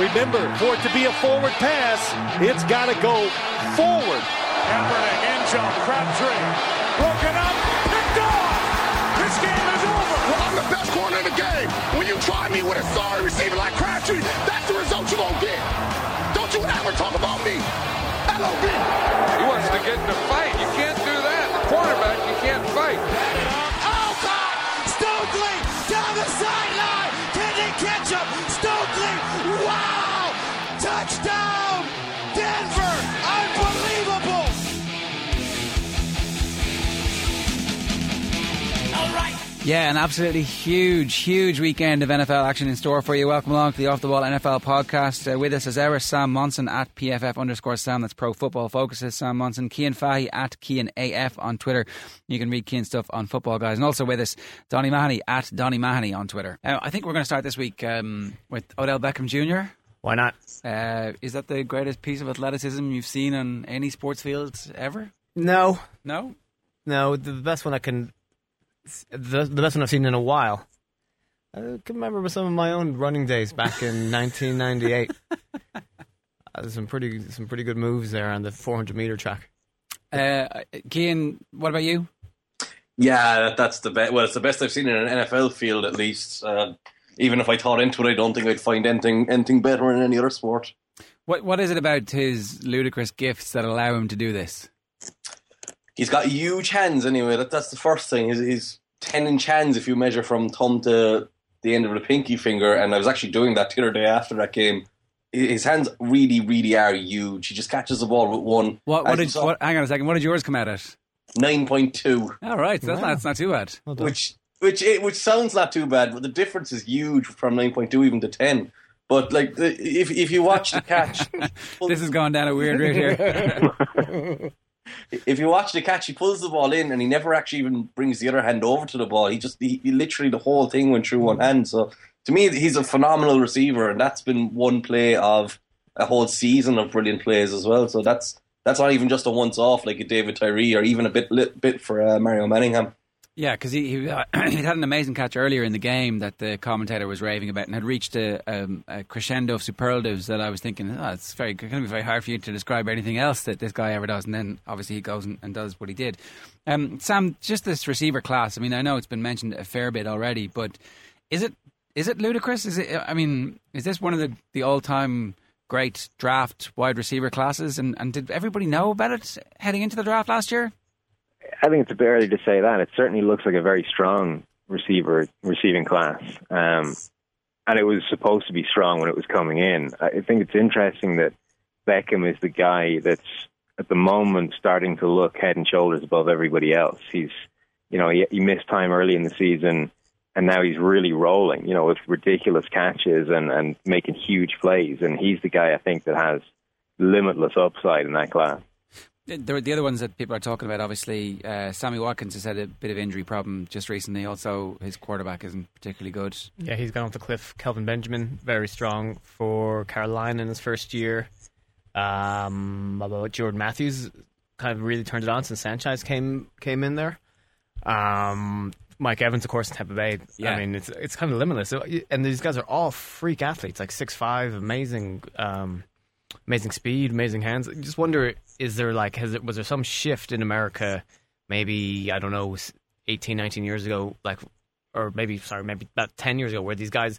Remember, for it to be a forward pass, it's got to go forward. Kaepernick, end zone, Crabtree, broken up, picked off. This game is over. Well, I'm the best corner in the game. When you try me with a sorry receiver like Crabtree, that's the result you're going to get. Don't you ever talk about me. LOB. He wants to get in the fight. You can't do that. The quarterback, you can't fight. Oh, God! Stokley down the sideline! Can they catch him? Stokley! Yeah, an absolutely huge, huge weekend of NFL action in store for you. Welcome along to the Off the Wall NFL podcast. Uh, with us as ever, Sam Monson at PFF underscore Sam. That's Pro Football Focuses. Sam Monson, Cian Fahey at Kean AF on Twitter. You can read Cian stuff on Football Guys. And also with us, Donny Mahoney at Donny Mahoney on Twitter. Uh, I think we're going to start this week um, with Odell Beckham Jr. Why not? Uh, is that the greatest piece of athleticism you've seen on any sports field ever? No, No? no. The best one I can, the, the best one I've seen in a while. I can remember some of my own running days back in 1998. Uh, there's some pretty some pretty good moves there on the 400 meter track. Uh, Cian, what about you? Yeah, that, that's the best. Well, it's the best I've seen in an NFL field, at least. Uh, even if I thought into it, I don't think I'd find anything anything better in any other sport. What What is it about his ludicrous gifts that allow him to do this? He's got huge hands, anyway. That, that's the first thing. He's, he's ten inch hands if you measure from thumb to the end of the pinky finger. And I was actually doing that the other day after that game. His hands really, really are huge. He just catches the ball with one. What, what you did? saw, What, hang on a second. What did yours come out at? nine point two. All right, so that's, not, that's not too bad. Well which which it, which sounds not too bad, but the difference is huge from nine point two even to ten. But like if if you watch the catch, This has gone down a weird route here. if you watch the catch, he pulls the ball in and he never actually even brings the other hand over to the ball. He just he, he literally the whole thing went through one hand. So to me, he's a phenomenal receiver, and that's been one play of a whole season of brilliant plays as well. So that's that's not even just a once off like a David Tyree or even a bit bit for uh, Mario Manningham. Yeah, because he he uh, he'd had an amazing catch earlier in the game that the commentator was raving about, and had reached a, um, a crescendo of superlatives that I was thinking, oh, it's very going to be very hard for you to describe anything else that this guy ever does. And then obviously he goes and, and does what he did. Um, Sam, just this receiver class. I mean, I know it's been mentioned a fair bit already, but is it is it ludicrous? Is it? I mean, is this one of the the all time great draft wide receiver classes? And, and did everybody know about it heading into the draft last year? I think it's a bit early to say that. It certainly looks like a very strong receiver receiving class, um, and it was supposed to be strong when it was coming in. I think it's interesting that Beckham is the guy that's at the moment starting to look head and shoulders above everybody else. He's, you know, he, he missed time early in the season, and now he's really rolling. You know, with ridiculous catches and and making huge plays, and he's the guy I think that has limitless upside in that class. The, the other ones that people are talking about, obviously, uh, Sammy Watkins has had a bit of injury problem just recently. Also, his quarterback isn't particularly good. Yeah, he's gone off the cliff. Kelvin Benjamin, very strong for Carolina in his first year. Um, about Jordan Matthews, kind of really turned it on since Sanchez came came in there. Um, Mike Evans, of course, in Tampa Bay. Yeah. I mean, it's it's kind of limitless. And these guys are all freak athletes, like six five, amazing, um, amazing speed, amazing hands. I just wonder, is there like, has it was there some shift in America? Maybe I don't know, 18, 19 years ago, like, or maybe sorry, maybe about ten years ago, where these guys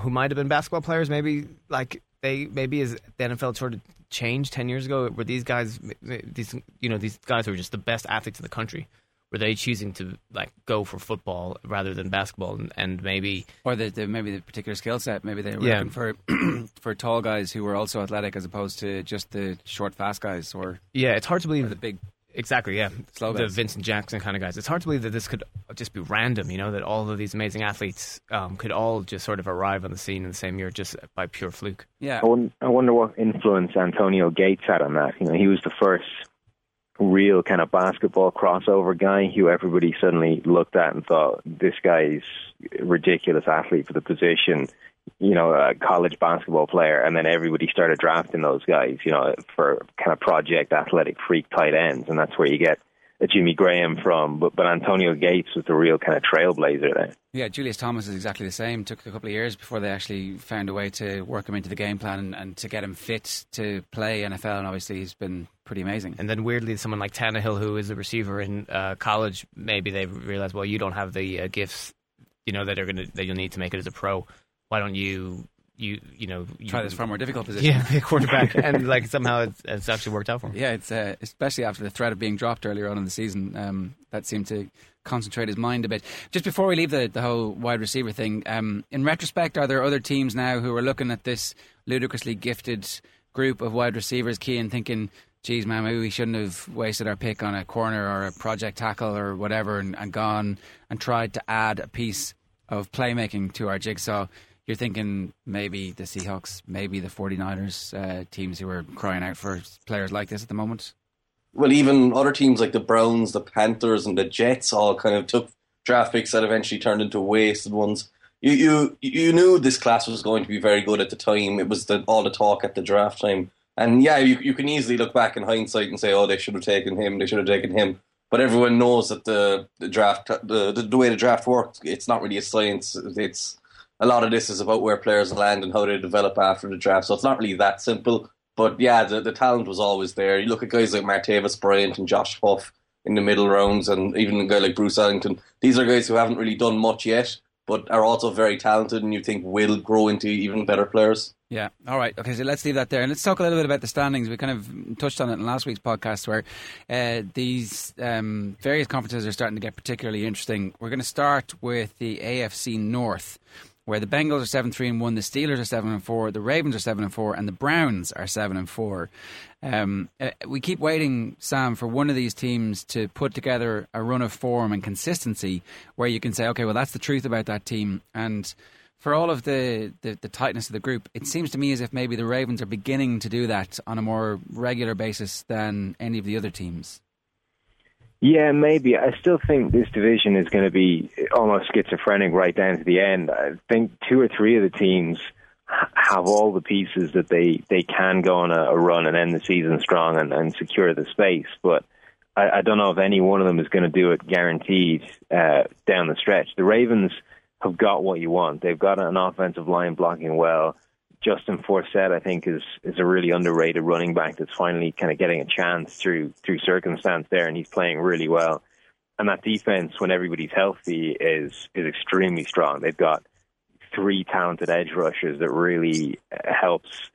who might have been basketball players, maybe like they maybe as the NFL sort of changed ten years ago, where these guys these you know these guys who are just the best athletes in the country? Were they choosing to like go for football rather than basketball, and, and maybe Or the, the, maybe the particular skill set. Maybe they were Yeah. looking for for tall guys who were also athletic as opposed to just the short, fast guys or, yeah, it's hard to believe the big. Exactly, yeah. Slow the guys. Vincent Jackson kind of guys. It's hard to believe that this could just be random, you know, that all of these amazing athletes um, could all just sort of arrive on the scene in the same year just by pure fluke. Yeah. I wonder what influence Antonio Gates had on that. You know, he was the first real kind of basketball crossover guy who everybody suddenly looked at and thought this guy's ridiculous athlete for the position. You know, a college basketball player, and then everybody started drafting those guys. You know, for kind of project athletic freak tight ends, and that's where you get Jimmy Graham from, but but Antonio Gates was the real kind of trailblazer there. Yeah, Julius Thomas is exactly the same. Took a couple of years before they actually found a way to work him into the game plan and, and to get him fit to play NFL. And obviously, he's been pretty amazing. And then weirdly, someone like Tannehill, who is a receiver in uh, college, maybe they realize, well, you don't have the uh, gifts, you know, that are going to that you'll need to make it as a pro. Why don't you you you know you, try this far more difficult position. Yeah, be a quarterback, and like somehow it's, it's, actually worked out for him. Yeah, it's uh, especially after the threat of being dropped earlier on in the season. Um, that seemed to concentrate his mind a bit. Just before we leave the the whole wide receiver thing, um, in retrospect, are there other teams now who are looking at this ludicrously gifted group of wide receivers, key and thinking? Geez, man, maybe we shouldn't have wasted our pick on a corner or a project tackle or whatever, and, and gone and tried to add a piece of playmaking to our jigsaw you're thinking maybe the Seahawks, maybe the 49ers, uh, teams who are crying out for players like this at the moment? Well, even other teams like the Browns, the Panthers, and the Jets all kind of took draft picks that eventually turned into wasted ones. You you you knew this class was going to be very good at the time. It was the, all the talk at the draft time, and yeah, you you can easily look back in hindsight and say, oh, they should have taken him. They should have taken him. But everyone knows that the, the draft, the, the the way the draft works, it's not really a science. It's a lot of this is about where players land and how they develop after the draft. So it's not really that simple. But yeah, the, the talent was always there. You look at guys like Martavis Bryant and Josh Huff in the middle rounds, and even a guy like Bruce Ellington. These are guys who haven't really done much yet, but are also very talented, and you think will grow into even better players. Yeah. All right. Okay. So let's leave that there, and let's talk a little bit about the standings. We kind of touched on it in last week's podcast, where uh, these um, various conferences are starting to get particularly interesting. We're going to start with the AFC North where the Bengals are seven three and one, the Steelers are seven and four, the Ravens are seven and four, and the Browns are seven and four. Um, uh, we keep waiting, Sam, for one of these teams to put together a run of form and consistency where you can say, okay, well, that's the truth about that team. And for all of the, the, the tightness of the group, it seems to me as if maybe the Ravens are beginning to do that on a more regular basis than any of the other teams. Yeah, maybe. I still think this division is going to be almost schizophrenic right down to the end. I think two or three of the teams have all the pieces that they, they can go on a, a run and end the season strong and, and secure the space. But I, I don't know if any one of them is going to do it guaranteed uh, down the stretch. The Ravens have got what you want. They've got an offensive line blocking well. Justin Forsett, I think, is is a really underrated running back that's finally kind of getting a chance through through circumstance there, and he's playing really well. And that defense, when everybody's healthy, is is extremely strong. They've got three talented edge rushers that really uh, helps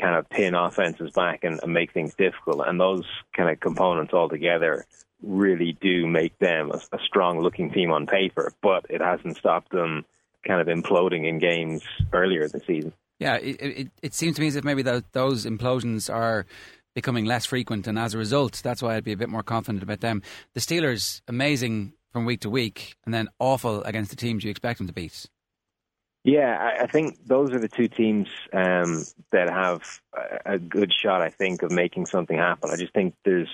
kind of pin offenses back and, and make things difficult. And those kind of components all together really do make them a, a strong looking team on paper. But it hasn't stopped them kind of imploding in games earlier this season. Yeah, it, it, it seems to me as if maybe those, those implosions are becoming less frequent, and as a result, that's why I'd be a bit more confident about them. The Steelers, amazing from week to week, and then awful against the teams you expect them to beat. Yeah, I think those are the two teams um, that have a good shot. I think of making something happen. I just think there's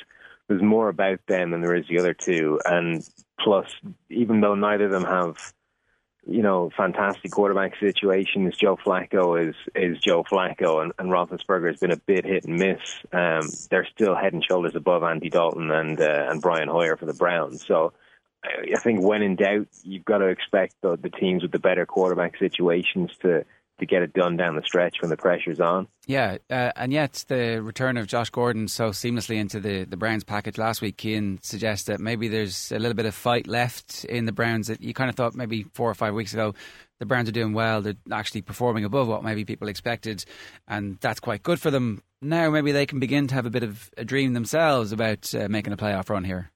there's more about them than there is the other two, and plus, even though neither of them have you know, fantastic quarterback situations. Joe Flacco is is Joe Flacco, and, and Roethlisberger has been a bit hit and miss. Um, they're still head and shoulders above Andy Dalton and uh, and Brian Hoyer for the Browns. So I think when in doubt, you've got to expect the, the teams with the better quarterback situations to to get it done down the stretch when the pressure's on. Yeah, uh, and yet the return of Josh Gordon so seamlessly into the, the Browns package last week, Cian suggests that maybe there's a little bit of fight left in the Browns that you kind of thought maybe four or five weeks ago the Browns are doing well, they're actually performing above what maybe people expected, and that's quite good for them. Now maybe they can begin to have a bit of a dream themselves about uh, making a playoff run here.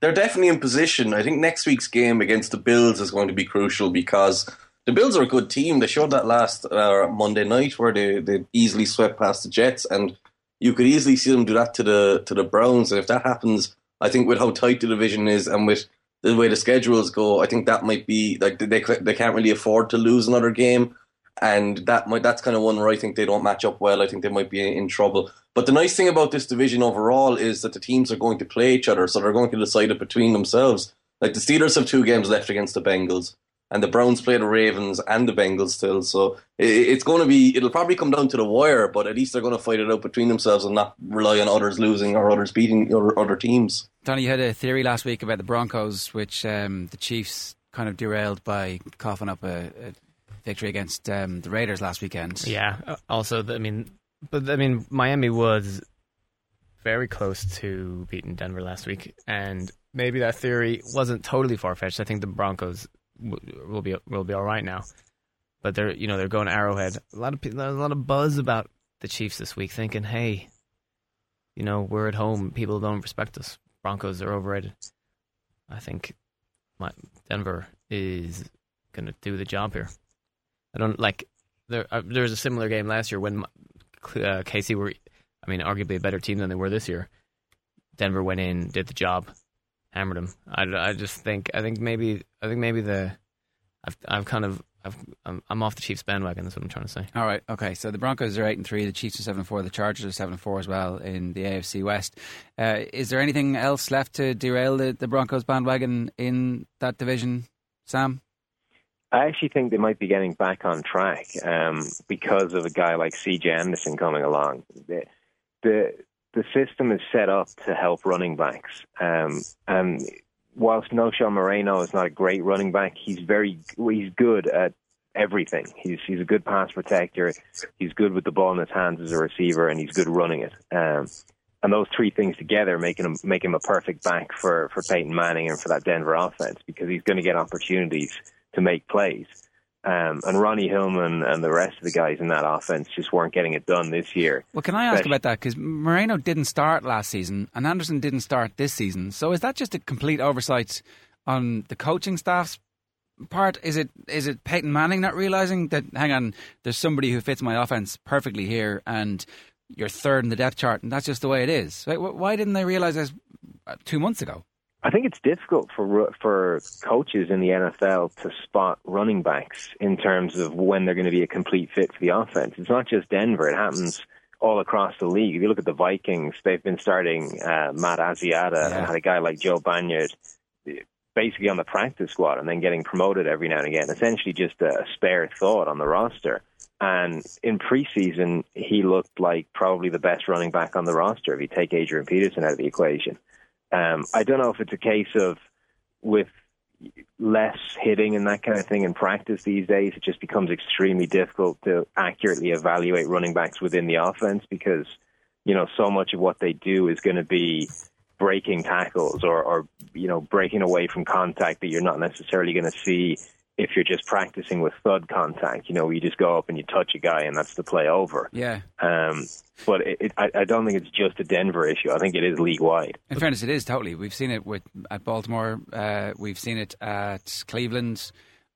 They're definitely in position. I think next week's game against the Bills is going to be crucial because the Bills are a good team. They showed that last uh, Monday night where they, they easily swept past the Jets, and you could easily see them do that to the to the Browns. And if that happens, I think with how tight the division is and with the way the schedules go, I think that might be like they they can't really afford to lose another game, and that might that's kind of one where I think they don't match up well. I think they might be in trouble. But the nice thing about this division overall is that the teams are going to play each other, so they're going to decide it between themselves. Like the Steelers have two games left against the Bengals. And the Browns play the Ravens and the Bengals still. So it, it's going to be, it'll probably come down to the wire, but at least they're going to fight it out between themselves and not rely on others losing or others beating or other teams. Tony, you had a theory last week about the Broncos, which um, the Chiefs kind of derailed by coughing up a, a victory against um, the Raiders last weekend. Yeah. uh, Also, I mean, but I mean, Miami was very close to beating Denver last week, and maybe that theory wasn't totally far fetched. I think the Broncos w- will be we'll be all right now, but they're you know they're going to Arrowhead. A lot of pe- there's a lot of buzz about the Chiefs this week, thinking, hey, you know, we're at home. People don't respect us. Broncos are overrated. I think my, Denver is going to do the job here. I don't like there. Uh, there was a similar game last year when uh, KC were, I mean, arguably a better team than they were this year. Denver went in, did the job, hammered them. I, I just think I think maybe I think maybe the I've I've kind of I've I'm, I'm off the Chiefs bandwagon. That's what I'm trying to say. All right, okay. So the Broncos are eight and three. The Chiefs are seven and four. The Chargers are seven and four as well in the AFC West. Uh, is there anything else left to derail the, the Broncos bandwagon in that division, Sam? I actually think they might be getting back on track um, because of a guy like C.J. Anderson coming along. The, the the system is set up to help running backs, um, and whilst Knowshon Moreno is not a great running back, he's very he's good at everything. He's he's a good pass protector. He's good with the ball in his hands as a receiver, and he's good running it. Um, and those three things together making him make him a perfect back for for Peyton Manning and for that Denver offense because he's going to get opportunities to make plays. Um, and Ronnie Hillman and the rest of the guys in that offense just weren't getting it done this year. Well, can I ask Especially- about that? Because Moreno didn't start last season, and Anderson didn't start this season. So is that just a complete oversight on the coaching staff's part? Is it is it Peyton Manning not realizing that? Hang on, there's somebody who fits my offense perfectly here, and you're third in the depth chart, and that's just the way it is. Why- Why didn't they realize this uh, two months ago? I think it's difficult for for coaches in the NFL to spot running backs in terms of when they're going to be a complete fit for the offense. It's not just Denver; it happens all across the league. If you look at the Vikings, they've been starting uh, Matt Asiata and had a guy like Joe Banyard basically on the practice squad and then getting promoted every now and again. Essentially, just a spare thought on the roster. And in preseason, he looked like probably the best running back on the roster if you take Adrian Peterson out of the equation. Um, I don't know if it's a case of with less hitting and that kind of thing in practice these days, it just becomes extremely difficult to accurately evaluate running backs within the offense because, you know, so much of what they do is going to be breaking tackles or, or, you know, breaking away from contact that you're not necessarily going to see if you're just practicing with thud contact. You know, you just go up and you touch a guy and that's the play over. Yeah. Um, but it, it, I, I don't think it's just a Denver issue. I think it is league wide. In fairness, it is totally. We've seen it with at Baltimore. Uh, we've seen it at Cleveland.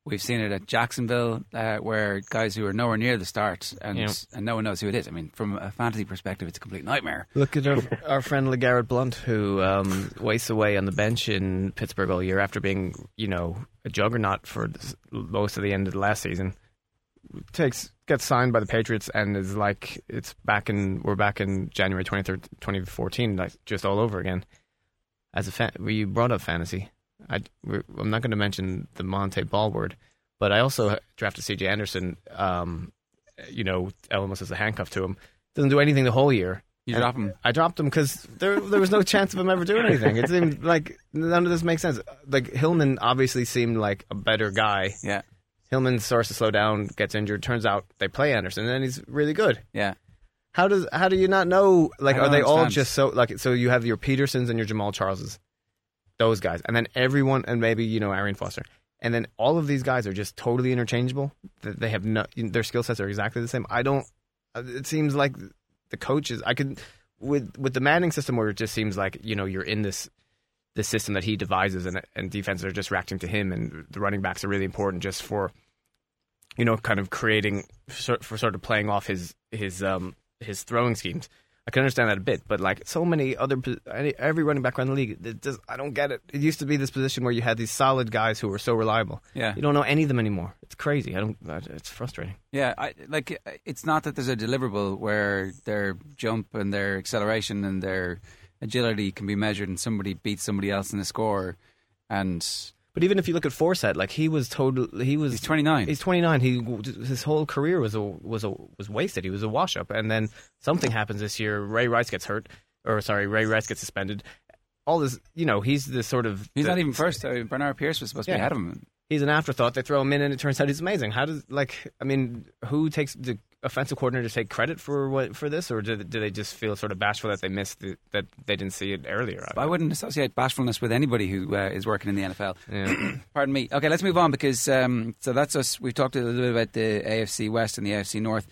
We've seen it at Jacksonville, uh, where guys who are nowhere near the start and Yeah. and no one knows who it is. I mean, from a fantasy perspective, it's a complete nightmare. Look at our, our friend LeGarrette Blunt, who um, wastes away on the bench in Pittsburgh all year after being, you know, a juggernaut for most of the end of the last season. Takes gets signed by the Patriots and is like it's back in we're back in January twenty third, twenty fourteen, like just all over again. As a fan, we brought up fantasy. I, I'm not going to mention the Montee Ball word, but I also drafted C.J. Anderson. Um, you know, almost as a handcuff to him. Doesn't do anything the whole year. You And drop him. I dropped him because there there was no chance of him ever doing anything. It seemed like none of this makes sense. Like Hillman obviously seemed like a better guy. Yeah, Hillman starts to slow down, gets injured. Turns out they play Anderson, and he's really good. yeah. How does how do you not know? Like, are they all just so like? So you have your Petersons and your Jamaal Charleses, those guys, and then everyone, and maybe you know Arian Foster, and then all of these guys are just totally interchangeable. They have no, their skill sets are exactly the same. I don't. It seems like the coaches. I could with with the Manning system where it just seems like you know you're in this this system that he devises and and defenses are just reacting to him and the running backs are really important just for you know kind of creating for sort of playing off his his um his throwing schemes. I can understand that a bit, but like so many other every running back around the league, just, I don't get it. It used to be this position where you had these solid guys who were so reliable. Yeah. you don't know any of them anymore. It's crazy. I don't. It's frustrating. Yeah, I, like it's not that there's a deliverable where their jump and their acceleration and their agility can be measured, and somebody beats somebody else in a score, and But even if you look at Forsett, like he was total, he was He's 29. He's 29. He his whole career was a was a was wasted. He was a wash up, and then something happens this year. Ray Rice gets hurt, or sorry, Ray Rice gets suspended. All this, you know, he's the sort of He's the- not even first. Uh, Bernard Pierce was supposed to be ahead of him. He's an afterthought. They throw him in, and it turns out he's amazing. How does like? I mean, who takes the offensive coordinator to take credit for what for this, or do, do they just feel sort of bashful that they missed the, that they didn't see it earlier? I wouldn't associate bashfulness with anybody who uh, is working in the NFL. Yeah. Pardon me. Okay, let's move on because um, so that's us. We've talked a little bit about the AFC West and the AFC North.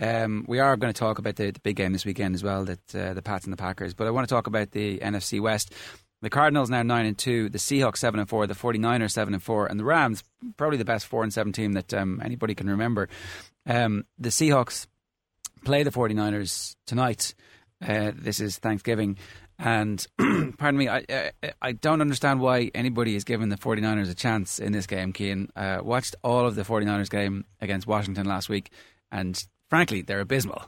Um, we are going to talk about the, the big game this weekend as well, that uh, the Pats and the Packers. But I want to talk about the NFC West. The Cardinals now nine and two, the Seahawks seven and four, the 49ers seven and four, and the Rams probably the best four and seven team that um, anybody can remember. Um, the Seahawks play the 49ers tonight. Uh, this is Thanksgiving. And pardon me, I, I I don't understand why anybody is giving the 49ers a chance in this game, Cian. Uh, watched all of the 49ers game against Washington last week, and frankly, they're abysmal.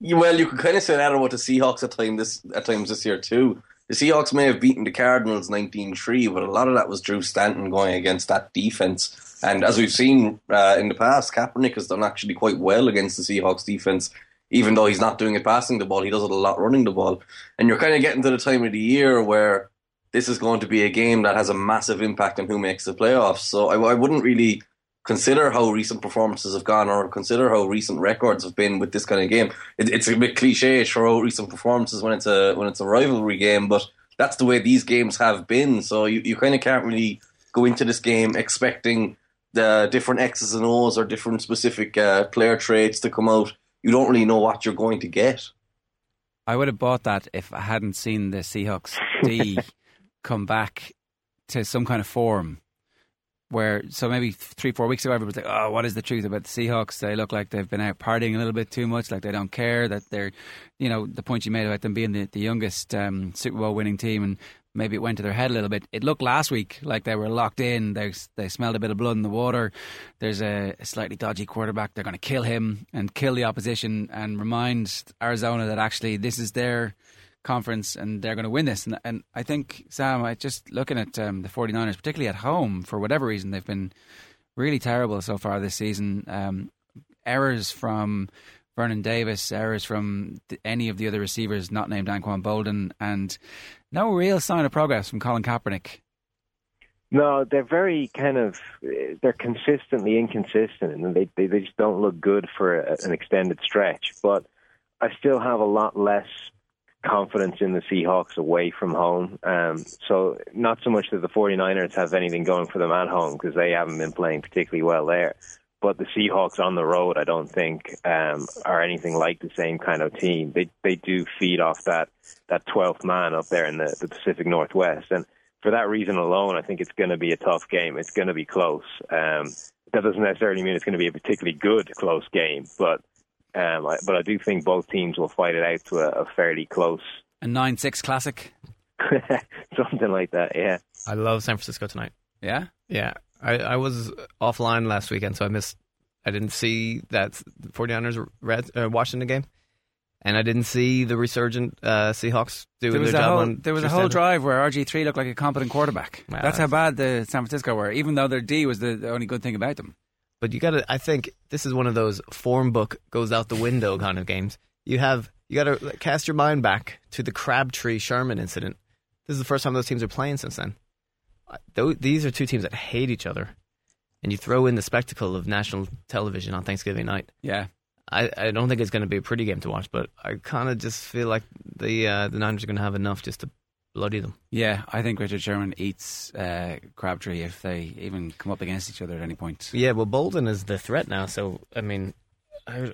Well, you can kind of say that about the Seahawks at time this at times this year too. The Seahawks may have beaten the Cardinals 19-3, but a lot of that was Drew Stanton going against that defense. And as we've seen uh, in the past, Kaepernick has done actually quite well against the Seahawks defense. Even though he's not doing it passing the ball, he does it a lot running the ball. And you're kind of getting to the time of the year where this is going to be a game that has a massive impact on who makes the playoffs. So I, I wouldn't really consider how recent performances have gone or consider how recent records have been with this kind of game. It, it's a bit cliche for out recent performances when it's a when it's a rivalry game, but that's the way these games have been. So you, you kind of can't really go into this game expecting the different X's and O's or different specific uh, player traits to come out. You don't really know what you're going to get. I would have bought that if I hadn't seen the Seahawks D come back to some kind of form. Where so maybe three four weeks ago everybody was like, oh, what is the truth about the Seahawks? They look like they've been out partying a little bit too much, like they don't care that they're, you know, the point you made about them being the, the youngest um, Super Bowl winning team and maybe it went to their head a little bit. It looked last week like they were locked in. They they smelled a bit of blood in the water. There's a, a slightly dodgy quarterback. They're going to kill him and kill the opposition and remind Arizona that actually this is their conference and they're going to win this. And, and I think, Sam, I just looking at um, the 49ers, particularly at home, for whatever reason, they've been really terrible so far this season. Um, errors from Vernon Davis, errors from any of the other receivers not named Anquan Boldin, and no real sign of progress from Colin Kaepernick. No, they're very kind of they're consistently inconsistent, and they they, they just don't look good for a, an extended stretch. But I still have a lot less confidence in the Seahawks away from home. Um, so not so much that the 49ers have anything going for them at home because they haven't been playing particularly well there. But the Seahawks on the road, I don't think, um, are anything like the same kind of team. They they do feed off that that 12th man up there in the, the Pacific Northwest, and for that reason alone, I think it's going to be a tough game. It's going to be close. Um, that doesn't necessarily mean it's going to be a particularly good close game, but um, I, but I do think both teams will fight it out to a, a fairly close, A 9 6 classic. something like that. Yeah. I love San Francisco tonight. Yeah? Yeah, I, I was offline last weekend, so I missed. I didn't see that 49ers Red, uh, Washington game, and I didn't see the resurgent uh, Seahawks doing There was, their a job. whole, there was a whole drive where RG3 looked like a competent quarterback. Wow, That's how bad the San Francisco were, even though their D was the, the only good thing about them. But you got to. I think this is one of those form book goes out the window kind of games. You have you got to cast your mind back to the Crabtree Sherman incident. This is the first time those teams are playing since then. These are two teams that hate each other, and you throw in the spectacle of national television on Thanksgiving night. Yeah. I, I don't think it's going to be a pretty game to watch, but I kind of just feel like the uh, the Niners are going to have enough just to bloody them. Yeah, I think Richard Sherman eats uh, Crabtree if they even come up against each other at any point. Yeah, well, Boldin is the threat now, so I mean, I,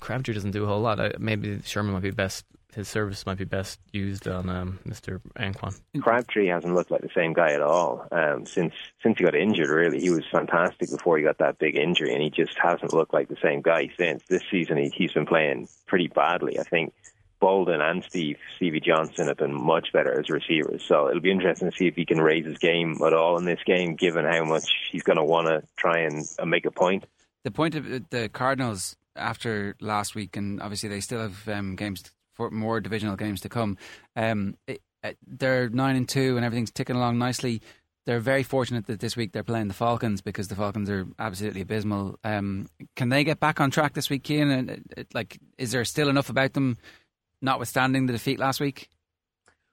Crabtree doesn't do a whole lot. I, maybe Sherman might be best. His service might be best used on um, Mr. Anquan. Crabtree hasn't looked like the same guy at all um, since since he got injured. Really, he was fantastic before he got that big injury, and he just hasn't looked like the same guy since. This season, he, he's been playing pretty badly. I think Boldin and Steve Stevie Johnson have been much better as receivers. So it'll be interesting to see if he can raise his game at all in this game, given how much he's going to want to try and uh, make a point. The point of uh, the Cardinals after last week, and obviously they still have um, games for more divisional games to come. Um, it, uh, they're nine and two, and everything's ticking along nicely. they're very fortunate that this week they're playing the Falcons because the Falcons are absolutely abysmal. Um, can they get back on track this week, Cian? And it, like, is there still enough about them, notwithstanding the defeat last week?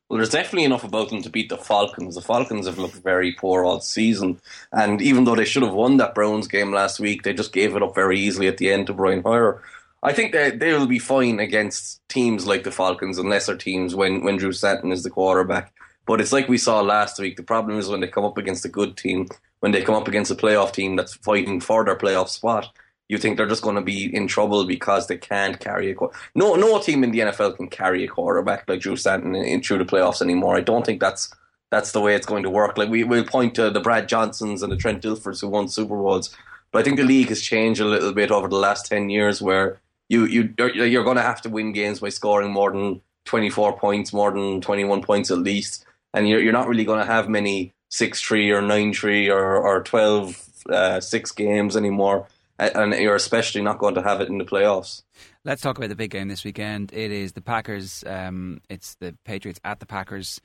Well, there's definitely enough about them to beat the Falcons. The Falcons have looked very poor all season, and even though they should have won that Browns game last week, they just gave it up very easily at the end to Brian Hoyer. I think that they will be fine against teams like the Falcons and lesser teams when, when Drew Stanton is the quarterback. But it's like we saw last week. The problem is when they come up against a good team, when they come up against a playoff team that's fighting for their playoff spot, you think they're just going to be in trouble because they can't carry a no no team in the NFL can carry a quarterback like Drew Stanton in, in through the playoffs anymore. I don't think that's that's the way it's going to work. Like we will point to the Brad Johnsons and the Trent Dilfers who won Super Bowls, but I think the league has changed a little bit over the last ten years where you you you're going to have to win games by scoring more than 24 points, more than 21 points at least and you're, you're not really going to have many 6-3 or 9-3 or, or 12 uh, 6 games anymore and you're especially not going to have it in the playoffs. Let's talk about the big game this weekend. It is the Packers. Um, it's the Patriots at the Packers.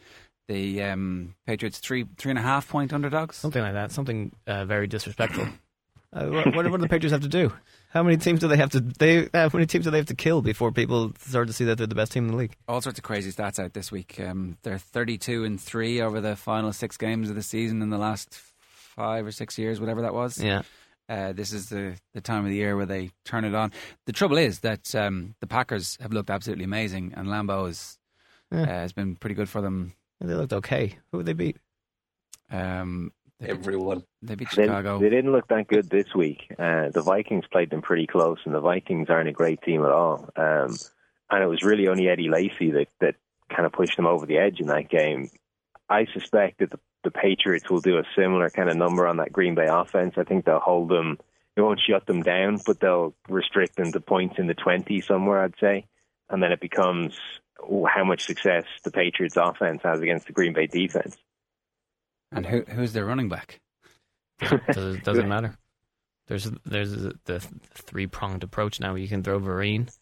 The um, Patriots three three and a half point underdogs, something like that. Something uh, very disrespectful. uh, what, what, do the Patriots have to do? How many teams do they have to they how many teams do they have to kill before people start to see that they're the best team in the league? All sorts of crazy stats out this week. Um, they're 32 and 3 over the final 6 games of the season in the last 5 or 6 years whatever that was. Yeah. Uh, this is the, the time of the year where they turn it on. The trouble is that um, the Packers have looked absolutely amazing, and Lambeau is, yeah. uh, has been pretty good for them. They looked okay. Who would they beat? Um, everyone. They beat Chicago. They, they, didn't look that good this week. Uh, the Vikings played them pretty close, and the Vikings aren't a great team at all. Um, and it was really only Eddie Lacy that, that kind of pushed them over the edge in that game. I suspect that the, the Patriots will do a similar kind of number on that Green Bay offense. I think they'll hold them. They won't shut them down, but they'll restrict them to points in the 20 somewhere, I'd say. And then it becomes how much success the Patriots offense has against the Green Bay defense. And who who's their running back? Does, doesn't matter. There's there's the three pronged approach now. You can throw Vereen,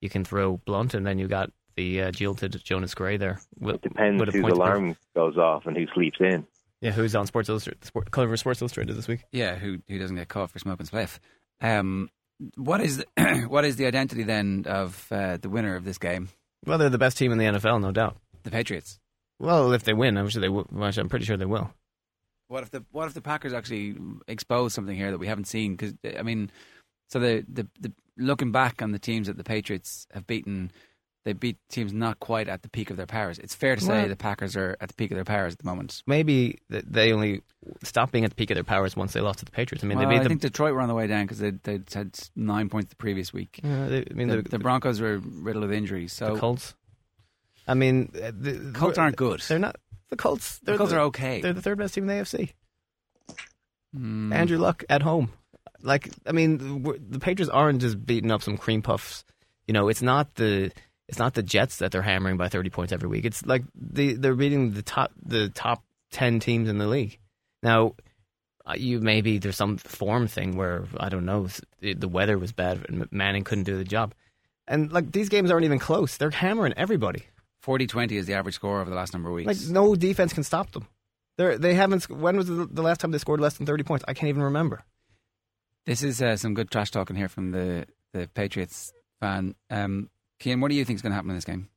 you can throw Blunt, and then you got the uh, jilted Jonas Gray there. With, it depends with whose alarm goes off and who sleeps in. Yeah, who's on Sports Illustrated, Sport, cover Sports Illustrated this week? Yeah, who who doesn't get caught for smoking spliff? Um, what is the, what is the identity then of uh, the winner of this game? Well, they're the best team in the NFL, no doubt. The Patriots. Well, if they win, I'm sure they will. I'm pretty sure they will. What if the What if the Packers actually expose something here that we haven't seen? Because I mean, so the, the the looking back on the teams that the Patriots have beaten, they beat teams not quite at the peak of their powers. It's fair to say well, the Packers are at the peak of their powers at the moment. Maybe they only stopped being at the peak of their powers once they lost to the Patriots. I mean, well, they beat I the, think Detroit were on the way down because they they had nine points the previous week. Yeah, they, I mean, the, the, the, Broncos were riddled with injuries. So the Colts. I mean, the Colts aren't good. They're not. The Colts. The Colts are okay. They're the third best team in the AFC. Mm. Andrew Luck at home. Like, I mean, the Patriots aren't just beating up some cream puffs. You know, it's not the it's not the Jets that they're hammering by thirty points every week. It's like they they're beating the top the top ten teams in the league. Now, uh, you maybe there's some form thing where I don't know the weather was bad and Manning couldn't do the job, and like these games aren't even close. They're hammering everybody. 40-20 is the average score over the last number of weeks. Like no defense can stop them. They they haven't. When was the, the, last time they scored less than thirty points? I can't even remember. This is uh, some good trash talking here from the the Patriots fan. Um, Cian, what do you think is going to happen in this game?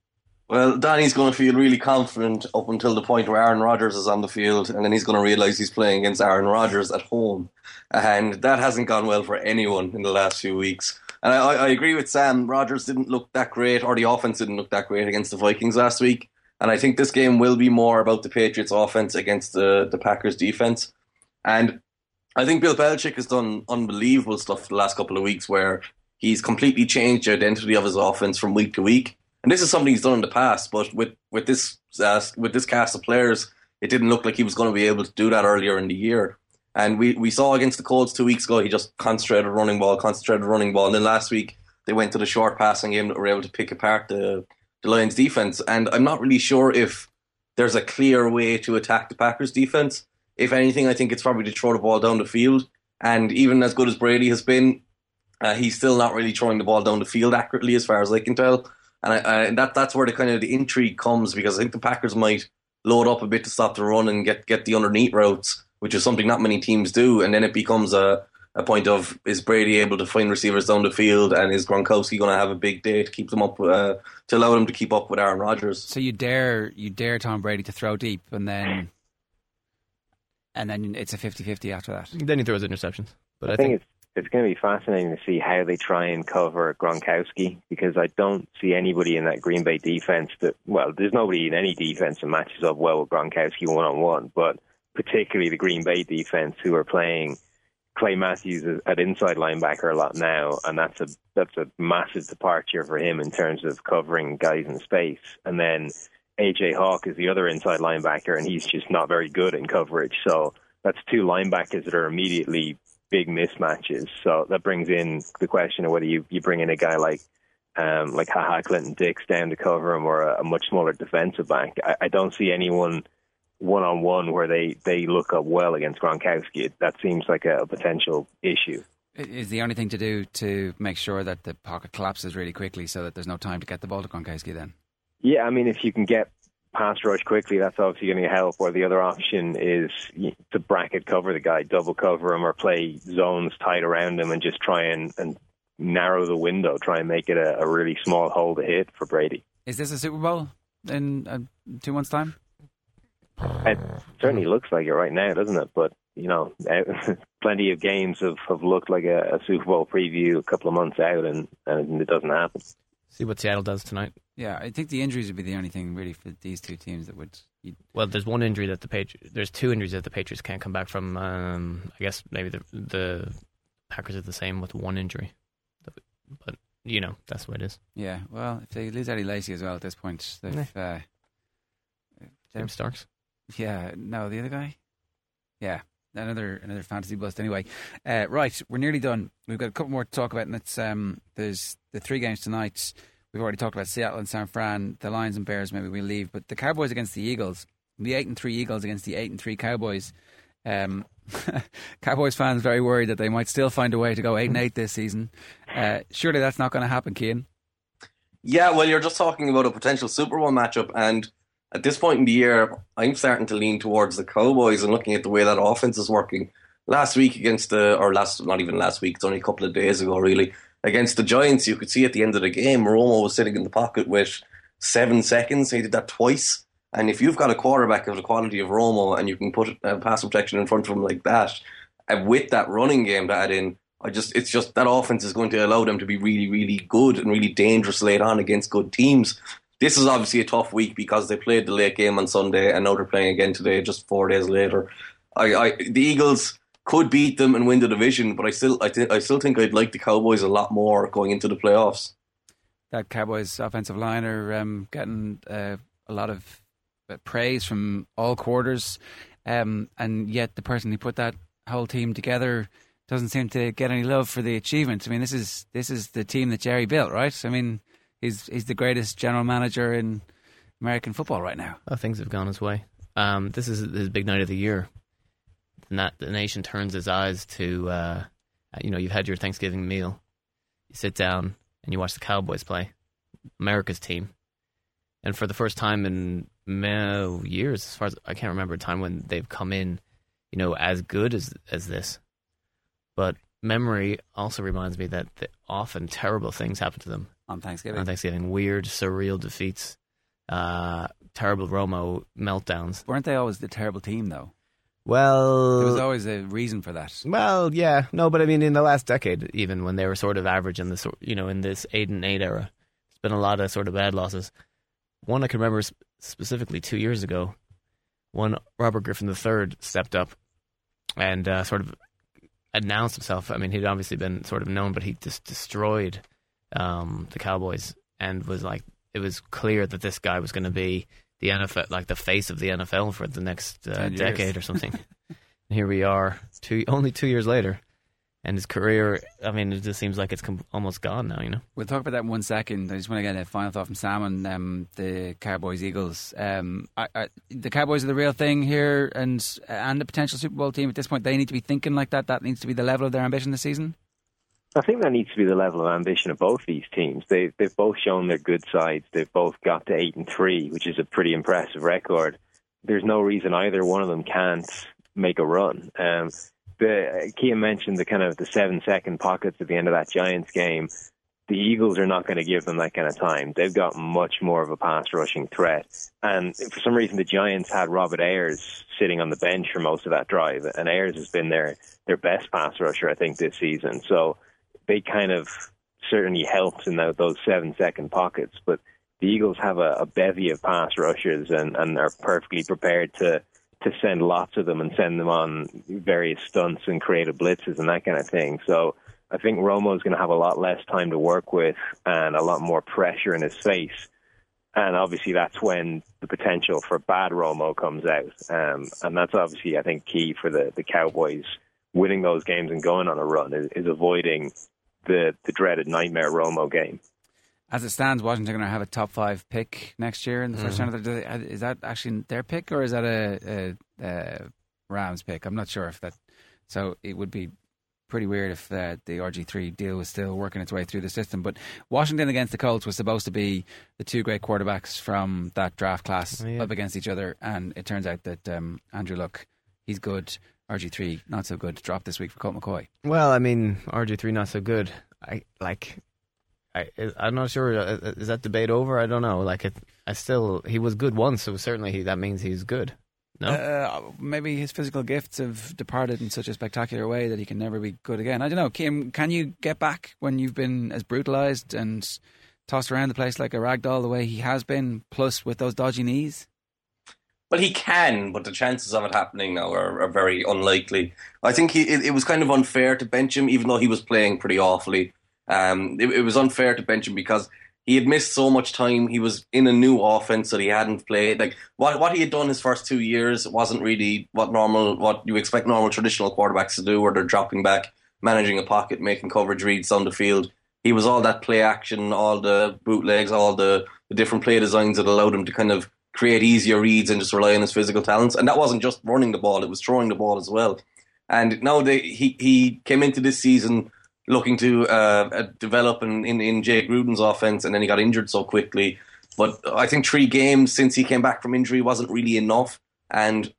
Well, Danny's going to feel really confident up until the point where Aaron Rodgers is on the field, and then he's going to realise he's playing against Aaron Rodgers at home, and that hasn't gone well for anyone in the last few weeks. And I, I agree with Sam. Rodgers didn't look that great, or the offense didn't look that great against the Vikings last week. And I think this game will be more about the Patriots' offense against the, the Packers' defense. And I think Bill Belichick has done unbelievable stuff the last couple of weeks where he's completely changed the identity of his offense from week to week. And this is something he's done in the past, but with, with this uh, with this cast of players, it didn't look like he was going to be able to do that earlier in the year. And we, we saw against the Colts two weeks ago, he just concentrated running ball, concentrated running ball. And then last week, they went to the short passing game that were able to pick apart the the Lions defense. And I'm not really sure if there's a clear way to attack the Packers defense. If anything, I think it's probably to throw the ball down the field. And even as good as Brady has been, uh, he's still not really throwing the ball down the field accurately, as far as I can tell. And, I, I, that that's where the kind of the intrigue comes because I think the Packers might load up a bit to stop the run and get get the underneath routes, which is something not many teams do. And then it becomes a a point of is Brady able to find receivers down the field, and is Gronkowski going to have a big day to keep them up uh, to allow them to keep up with Aaron Rodgers? So you dare you dare Tom Brady to throw deep, and then and then it's a 50-50 after that. Then he throws interceptions. But I, I think it's it's going to be fascinating to see how they try and cover Gronkowski because I don't see anybody in that Green Bay defense that well, there's nobody in any defense that matches up well with Gronkowski one on one, but particularly the Green Bay defense who are playing Clay Matthews at inside linebacker a lot now, and that's a that's a massive departure for him in terms of covering guys in space. And then AJ Hawk is the other inside linebacker, and he's just not very good in coverage. So that's two linebackers that are immediately big mismatches. So that brings in the question of whether you, you bring in a guy like um, like Ha Ha Clinton Dix down to cover him or a, a much smaller defensive back. I, I don't see anyone one on one where they, they look up well against Gronkowski. That seems like a, a potential issue. Is the only thing to do to make sure that the pocket collapses really quickly so that there's no time to get the ball to Gronkowski then? Yeah, I mean, if you can get pass rush quickly, that's obviously going to help. Or the other option is to bracket cover the guy, double cover him, or play zones tight around him and just try and, and narrow the window, try and make it a, a really small hole to hit for Brady. Is this a Super Bowl in uh, two months' time? It certainly looks like it right now, doesn't it? But you know, plenty of games have, have looked like a, a Super Bowl preview a couple of months out, and, and it doesn't happen. See what Seattle does tonight. Yeah, I think the injuries would be the only thing really for these two teams that would. Well, there's one injury that the Patriots. There's two injuries that the Patriots can't come back from. Um, I guess maybe the the Packers are the same with one injury, but you know that's what it is. Yeah, well, if they lose Eddie Lacy as well at this point, they've. Uh, James Starks. Yeah, no, the other guy. Yeah, another another fantasy bust. Anyway, uh, right, we're nearly done. We've got a couple more to talk about, and it's um, there's the three games tonight. We've already talked about Seattle and San Fran, the Lions and Bears. Maybe we'll leave, but the Cowboys against the Eagles, the eight and three Eagles against the eight and three Cowboys. Um, Cowboys fans very worried that they might still find a way to go eight and eight this season. Uh, surely that's not going to happen, Cian. Yeah, well, you're just talking about a potential Super Bowl matchup, and at this point in the year, I'm starting to lean towards the Cowboys and looking at the way that offense is working. Last week against the, or last, not even last week, it's only a couple of days ago, really. Against the Giants, you could see at the end of the game, Romo was sitting in the pocket with seven seconds. He did that twice. And if you've got a quarterback of the quality of Romo and you can put a pass protection in front of him like that, and with that running game to add in, I just it's just that offense is going to allow them to be really, really good and really dangerous late on against good teams. This is obviously a tough week because they played the late game on Sunday and now they're playing again today, just four days later. I, I the Eagles could beat them and win the division, but I still I, th- I still think I'd like the Cowboys a lot more going into the playoffs. That Cowboys offensive line are um, getting uh, a lot of praise from all quarters, um, and yet the person who put that whole team together doesn't seem to get any love for the achievement. I mean, this is this is the team that Jerry built, right? I mean, he's he's the greatest general manager in American football right now. Oh, things have gone his way. Um, this is his big night of the year. The, the nation turns its eyes to, uh, you know, you've had your Thanksgiving meal. You sit down and you watch the Cowboys play, America's team. And for the first time in many years, as far as I can't remember a time when they've come in, you know, as good as as this. But memory also reminds me that the, often terrible things happen to them on Thanksgiving. On Thanksgiving, weird, surreal defeats, uh, terrible Romo meltdowns. Weren't they always the terrible team though? Well, there was always a reason for that. Well, yeah, no, but I mean, in the last decade, even when they were sort of average in this, you know, in this eight and eight era, it's been a lot of sort of bad losses. One I can remember specifically two years ago, when Robert Griffin III stepped up and uh, sort of announced himself. I mean, he'd obviously been sort of known, but he just destroyed um, the Cowboys and was like, it was clear that this guy was going to be the NFL, like the face of the NFL for the next uh, decade or something. and here we are, two only two years later, and his career. I mean, it just seems like it's com- almost gone now. You know. We'll talk about that in one second. I just want to get a final thought from Sam on um, the Cowboys Eagles. Um, I, I, the Cowboys are the real thing here, and and the potential Super Bowl team at this point. They need to be thinking like that. That needs to be the level of their ambition this season. I think that needs to be the level of ambition of both these teams. They've they've both shown their good sides. They've both got to eight and three, which is a pretty impressive record. there's no reason either one of them can't make a run. Um, the Cian mentioned the kind of the seven second pockets at the end of that Giants game. The Eagles are not going to give them that kind of time. They've got much more of a pass rushing threat. And for some reason, the Giants had Robert Ayers sitting on the bench for most of that drive. And Ayers has been their, their best pass rusher, I think, this season. So they kind of certainly helped in those seven second pockets. But the Eagles have a, a bevy of pass rushers and, and are perfectly prepared to to send lots of them and send them on various stunts and creative blitzes and that kind of thing. So I think Romo is going to have a lot less time to work with and a lot more pressure in his face. And obviously, that's when the potential for bad Romo comes out. Um, and that's obviously, I think, key for the, the Cowboys winning those games and going on a run is, is avoiding the, the dreaded nightmare Romo game. As it stands, Washington are going to have a top five pick next year in the 1st Mm-hmm. round. Is that actually their pick or is that a, a, a Rams pick? I'm not sure if that. So it would be pretty weird if uh, the RG3 deal was still working its way through the system. But Washington against the Colts was supposed to be the two great quarterbacks from that draft class Oh, yeah. up against each other, and it turns out that um, Andrew Luck, he's good. RG3 not so good. drop this week for Colt McCoy. Well, I mean, RG three not so good. I like. I I'm not sure. uh, Is that debate over? I don't know. Like it, I still he was good once, so certainly he, that means he's good. No, Uh, maybe his physical gifts have departed in such a spectacular way that he can never be good again. I don't know. Kim, can you get back when you've been as brutalized and tossed around the place like a rag doll the way he has been, plus with those dodgy knees? Well, he can, but the chances of it happening now are, are very unlikely. I think he, it, it was kind of unfair to bench him, even though he was playing pretty awfully. Um, it, it was unfair to bench him because he had missed so much time. He was in a new offense that he hadn't played. Like what what he had done his first two years wasn't really what normal what you expect normal traditional quarterbacks to do, where they're dropping back, managing a pocket, making coverage reads on the field. He was all that play action, all the bootlegs, all the, the different play designs that allowed him to kind of create easier reads and just rely on his physical talents. And that wasn't just running the ball; it was throwing the ball as well. And now they, he he came into this season looking to uh, uh, develop in, in, in Jay Gruden's offense, and then he got injured so quickly. But I think three games since he came back from injury wasn't really enough, and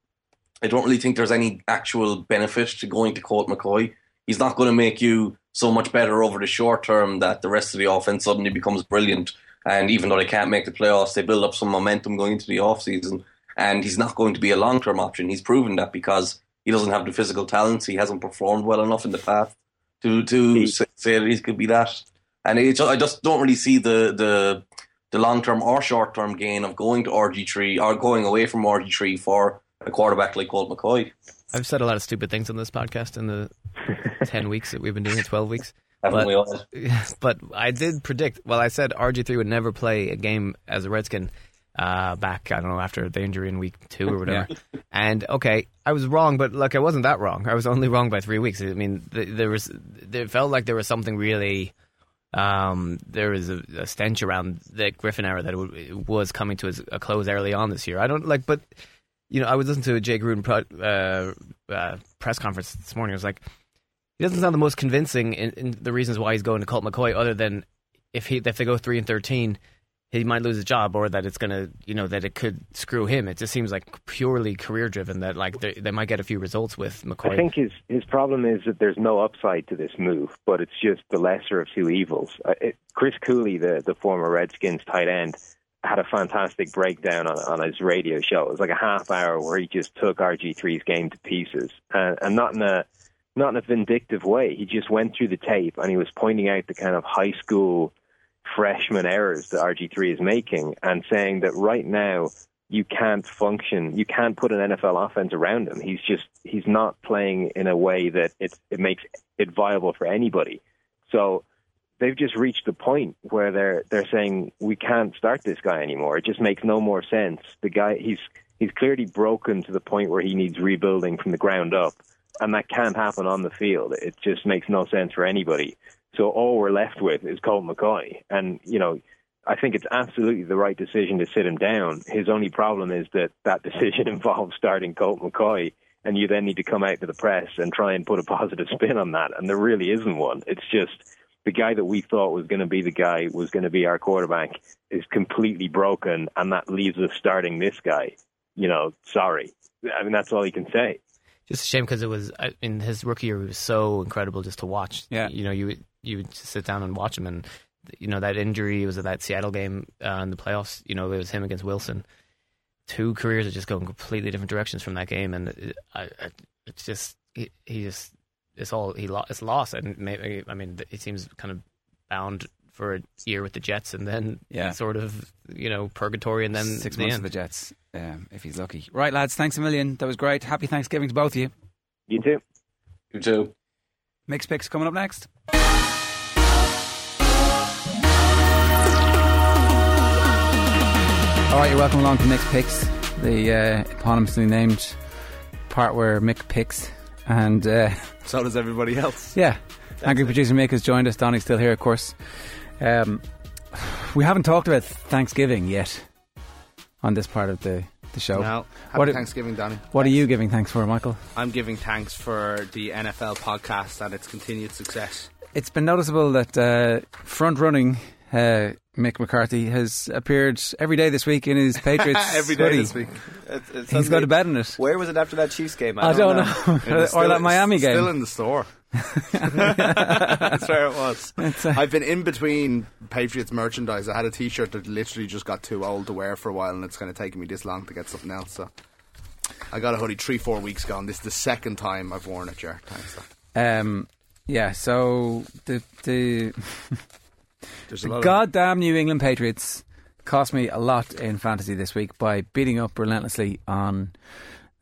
I don't really think there's any actual benefit to going to Colt McCoy. He's not going to make you so much better over the short term that the rest of the offense suddenly becomes brilliant. And even though they can't make the playoffs, they build up some momentum going into the offseason. And he's not going to be a long term option. He's proven that because he doesn't have the physical talents. He hasn't performed well enough in the past to to hmm. say say that he could be that. And it, ju- I just don't really see the the the long term or short term gain of going to RG three or going away from RG three for a quarterback like Colt McCoy. I've said a lot of stupid things on this podcast in the ten weeks that we've been doing it, twelve weeks. Haven't But- but I did predict. Well, I said RG three would never play a game as a Redskin uh, back. I don't know after the injury in week two or whatever. And okay, I was wrong, but look, I wasn't that wrong. I was only wrong by three weeks. I mean, th- there was. There felt like there was something really. Um, there was a, a stench around the Griffin era that it, w- it was coming to a, a close early on this year. I don't like, but you know, I was listening to a Jay Gruden pro, uh, uh, press conference this morning. I was like, he doesn't sound the most convincing in, in the reasons why he's going to Colt McCoy, other than if he if they go three and thirteen, he might lose his job, or that it's gonna you know that it could screw him. It just seems like purely career driven. That like they, might get a few results with McCoy. I think his his problem is that there's no upside to this move, but it's just the lesser of two evils. Uh, it, Chris Cooley, the the former Redskins tight end, had a fantastic breakdown on, on his radio show. It was like a half hour where he just took RG3's game to pieces, and, and not in a not in a vindictive way. He just went through the tape and he was pointing out the kind of high school freshman errors that RG3 is making and saying that right now you can't function, you can't put an NFL offense around him. He's just he's not playing in a way that it it makes it viable for anybody. So they've just reached the point where they're they're saying we can't start this guy anymore. It just makes no more sense. The guy he's he's clearly broken to the point where he needs rebuilding from the ground up, and that can't happen on the field. It just makes no sense for anybody. So all we're left with is Colt McCoy, and you know. I think it's absolutely the right decision to sit him down. His only problem is that that decision involves starting Colt McCoy, and you then need to come out to the press and try and put a positive spin on that. And there really isn't one. It's just the guy that we thought was going to be the guy was going to be our quarterback is completely broken, and that leaves us starting this guy. you know, sorry. I mean, that's all he can say. Just a shame because it was I- in his rookie year. It was so incredible just to watch. Yeah. you know, you would you would just sit down and watch him, and you know that injury was at that Seattle game uh, in the playoffs. You know, it was him against Wilson. Two careers are just going completely different directions from that game, and it, I, I, it's just he, he just it's all he lo- it's lost, and maybe I mean it seems kind of bound for a year with the Jets, and then Yeah. sort of you know purgatory, and then Six the months end. of the Jets, um, if he's lucky. Right, lads, thanks a million. That was great. Happy Thanksgiving to both of you. You too. You too. Mick's picks coming up next. All right, you're welcome along to Mick's Picks, the uh, eponymously named part where Mick picks. And uh, So does everybody else. yeah, angry producer Mick has joined us. Donny's still here, of course. Um, we haven't talked about Thanksgiving yet on this part of the, the show. No. Happy What- Thanksgiving, Danny. What are you giving thanks for, Michael? I'm giving thanks for the NFL podcast and its continued success. It's been noticeable that uh, front running uh, Mick McCarthy has appeared every day this week in his Patriots Every day hoodie. this week. It's, it's He's got a bet in it. Where was it after that Chiefs game? I, I don't know. It or still- that Miami game. Still in the store. That's where it was. I've been in between Patriots merchandise. I had a T-shirt that literally just got too old to wear for a while, and it's kind of taken me this long to get something else. So I got a hoodie three, four weeks ago, and this is the second time I've worn it. Jer. Thanks. Um, yeah, so the the There's a lot of goddamn New England Patriots cost me a lot in fantasy this week by beating up relentlessly on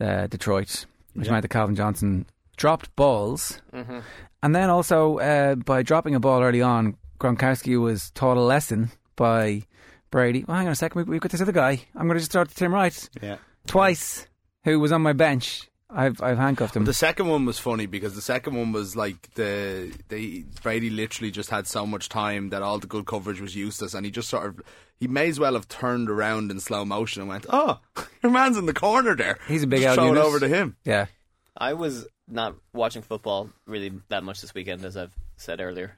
uh, Detroit, which meant the Calvin Johnson dropped balls, Mm-hmm. and then also uh, by dropping a ball early on, Gronkowski was taught a lesson by Brady. Well, hang on a second, we- we've got this other guy. I'm going to just throw it to Tim Wright yeah. twice, who was on my bench. I've I've handcuffed him. The second one was funny because the second one was like the they Brady literally just had so much time that all the good coverage was useless, and he just sort of he may as well have turned around in slow motion and went, "Oh, your man's in the corner there." He's a big just out throw it over to him. yeah. I was not watching football really that much this weekend, as I've said earlier.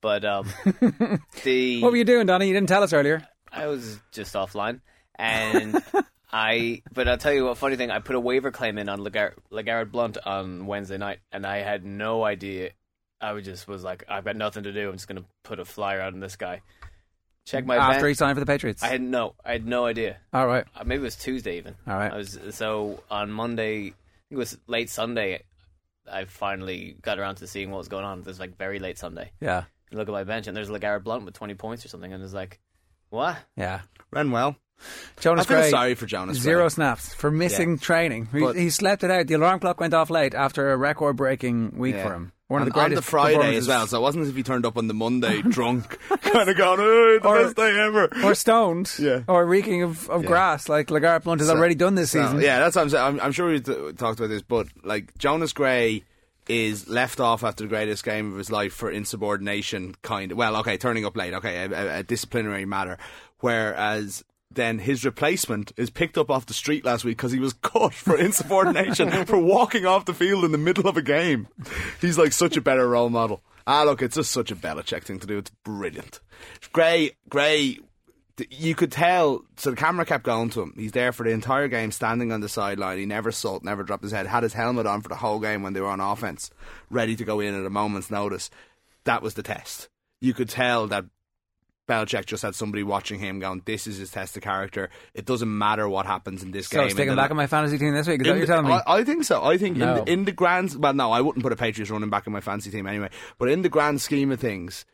But um, the What were you doing, Donny? You didn't tell us earlier. I was just offline, and I. But I'll tell you what. Funny thing, I put a waiver claim in on LeGarrette Blount on Wednesday night, and I had no idea. I was just was like, I've got nothing to do. I'm just going to put a flyer out on this guy. Check my After he signed for the Patriots. I had no. I had no idea. All right. Uh, maybe it was Tuesday even. All right. I was so on Monday. I think it was late Sunday. I finally got around to seeing what was going on. It was like very late Sunday. Yeah. I look at my bench and there's LeGarrette Blount with 20 points or something, and it's like, what? Yeah. Ran well. Jonas I feel Gray, sorry for Jonas Gray. Zero snaps for missing training. He, But- he slept it out. The alarm clock went off late after a record-breaking week Yeah. for him. One of the on greatest the Friday as well, so it wasn't as if he turned up on the Monday drunk, kind of going, "Oh, the Or- best day ever." or stoned, Yeah. or reeking of, of Yeah. grass like LeGarrette Blount has So- already done this so, season. Yeah, that's what I'm saying. I'm, I'm sure we talked about this, but like Jonas Gray is left off after the greatest game of his life for insubordination, kind of. Well, okay, turning up late, okay, a, a disciplinary matter. Whereas then his replacement is picked up off the street last week because he was caught for insubordination for walking off the field in the middle of a game. He's like such a better role model. Ah, look, it's just such a Belichick thing to do. It's brilliant. Gray, Gray you could tell. So the camera kept going to him. He's there for the entire game, standing on the sideline. He never sulked, never dropped his head. Had his helmet on for the whole game when they were on offense, ready to go in at a moment's notice. That was the test. You could tell that Belichick just had somebody watching him, going, "This is his test of character. It doesn't matter what happens in this So game." sticking And then- back on my fantasy team this week. Is that in you're the- telling me? I, I think so. I think No. in, the, in the grand, well, no, I wouldn't put a Patriots running back in my fantasy team anyway. But in the grand scheme of things,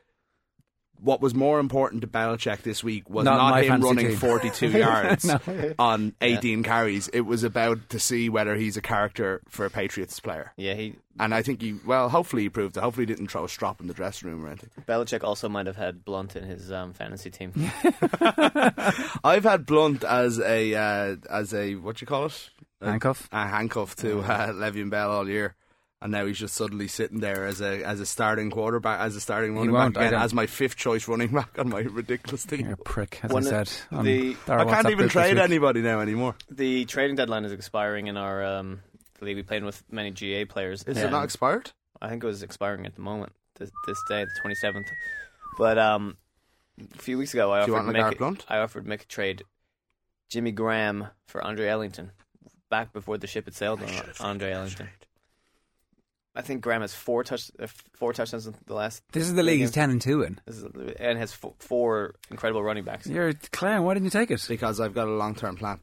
what was more important to Belichick this week was Not not, him running team. 42 yards No. on 18 carries. It was about to see whether he's a character for a Patriots player. Yeah, he And I think he, well, hopefully he proved it. Hopefully he didn't throw a strop in the dressing room or anything. Belichick also might have had Blount in his um, fantasy team. I've had Blount as a, uh, as a, what you call it? A- Handcuff? A handcuff to uh, Le'Veon Bell all year. And now he's just suddenly sitting there as a as a starting quarterback, as a starting running back again, as my fifth choice running back on my ridiculous team. You're a prick, as One I said. the- I can't even trade anybody now anymore. the trading deadline is expiring in our um, league. We played with many GA players. Is it not expired? I think it was expiring at the moment, this, this day, the 27th. But um, a few weeks ago, I Do offered want Mick, LeGarrette I offered Mick a trade Jimmy Graham for Andre Ellington. back before the ship had sailed on Andre Ellington. I think Graham has four touch uh, four touchdowns in the last. This is the league he's ten and two in. This is, and has four incredible running backs. You're a clown. Why didn't you take it? Because I've got a long term plan.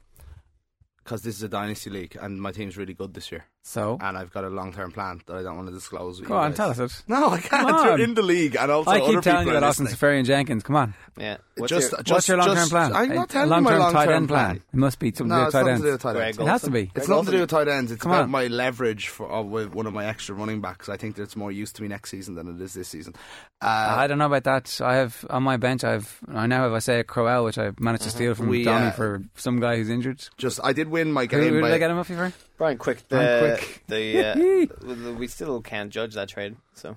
Because this is a dynasty league, and my team's really good this year. So And I've got a long term plan that I don't want to disclose. with go you on, guys. tell us it. No, I can't. You're in the league, and also I other keep telling you are that Austin listening. Safari Jenkins. Come on. Yeah. What's Just, your, just, What's your long-term just- plan? I'm not A telling you my long-term tight long-term end plan. It must be something No, to do it's with tight nothing to do ends. with tight ends. It has to be. It's nothing to do with tight ends. It's Come about on. my leverage for uh, with one of my extra running backs. I think that it's more used to me next season than it is this season. Uh, I don't know about that. I have on my bench. I've I now have I Isaiah Crowell, which I managed to steal from We, Donny uh, for some guy who's injured. just I did win my game who by did I get him off you for? Brian Quick. The, Brian Quick. The uh, we still can't judge that trade. So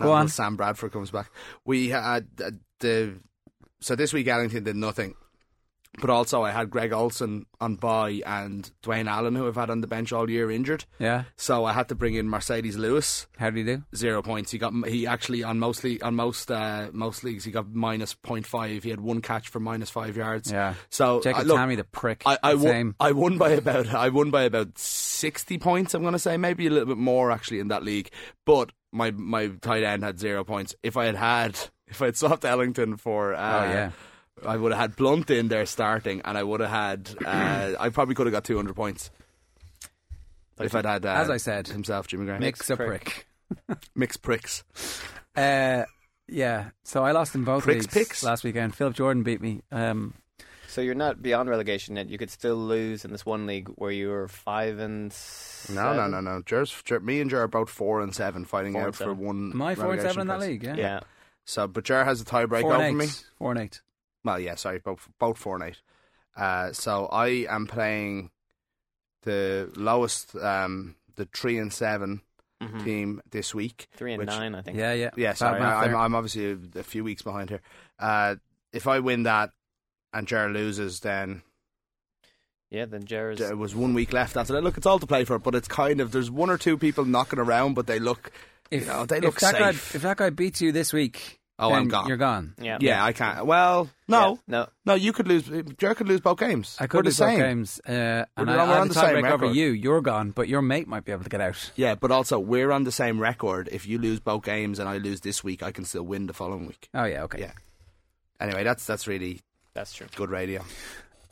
Go on. Sam Bradford comes back. We had uh, the so this week Ellington did nothing, but also I had Greg Olsen on bye and Dwayne Allen, who I've had on the bench all year, injured. Yeah. So I had to bring in Marcedes Lewis. How did he do? Zero points. He got he actually on mostly on most uh, most leagues he got minus 0.5. He had one catch for minus five yards. Yeah. So Jacob uh, look, Tammy, the prick. I, I, won, same. I won by about I won by about sixty points. I'm going to say maybe a little bit more actually in that league. But my my tight end had zero points. If I had had if I had swapped Ellington for uh, Oh, yeah. I would have had Blount in there starting, and I would have had uh, I probably could have got two hundred points. If I'd had, uh, As I said, himself, Jimmy Graham, Mix a prick. mixed pricks. Uh, yeah. So I lost in both Pricks leagues picks? last weekend. Philip Jordan beat me. Um, so you're not beyond relegation yet. You could still lose in this one league where you're five and No, no, no, no. Jer's, Jer, me and Jer are about four and seven, fighting Four out and for seven. one. am I four and seven in that relegation league? Yeah. Yeah. So, but Jer has a tiebreak Four over and me. Four and eight. Well, yeah, sorry, both both four and eight. Uh, so I am playing the lowest, um, the three and 7 Mhm. team this week. Three and which- nine, I think. Yeah, yeah. Yeah, sorry, math I, I'm. I'm obviously a, a few weeks behind here. Uh, if I win that and Jer loses, then Yeah, then Jer's. there was one week left after that. Look, it's all to play for, but it's kind of there's one or two people knocking around, but they look, If, you know, they if look that guy, safe. if that guy beats you this week, Oh, then I'm gone. You're gone. Yeah. yeah, I can't. Well, no, Yeah, no. no, you could lose. Jer could lose both games. I We're could the lose both same. games, uh, and We're I, on- I have the the same tiebreak over record. you. You're gone, but your mate might be able to get out. Yeah, but also we're on the same record. If you lose both games and I lose this week, I can still win the following week. Oh yeah, okay. Yeah. Anyway, that's that's really That's true. good radio.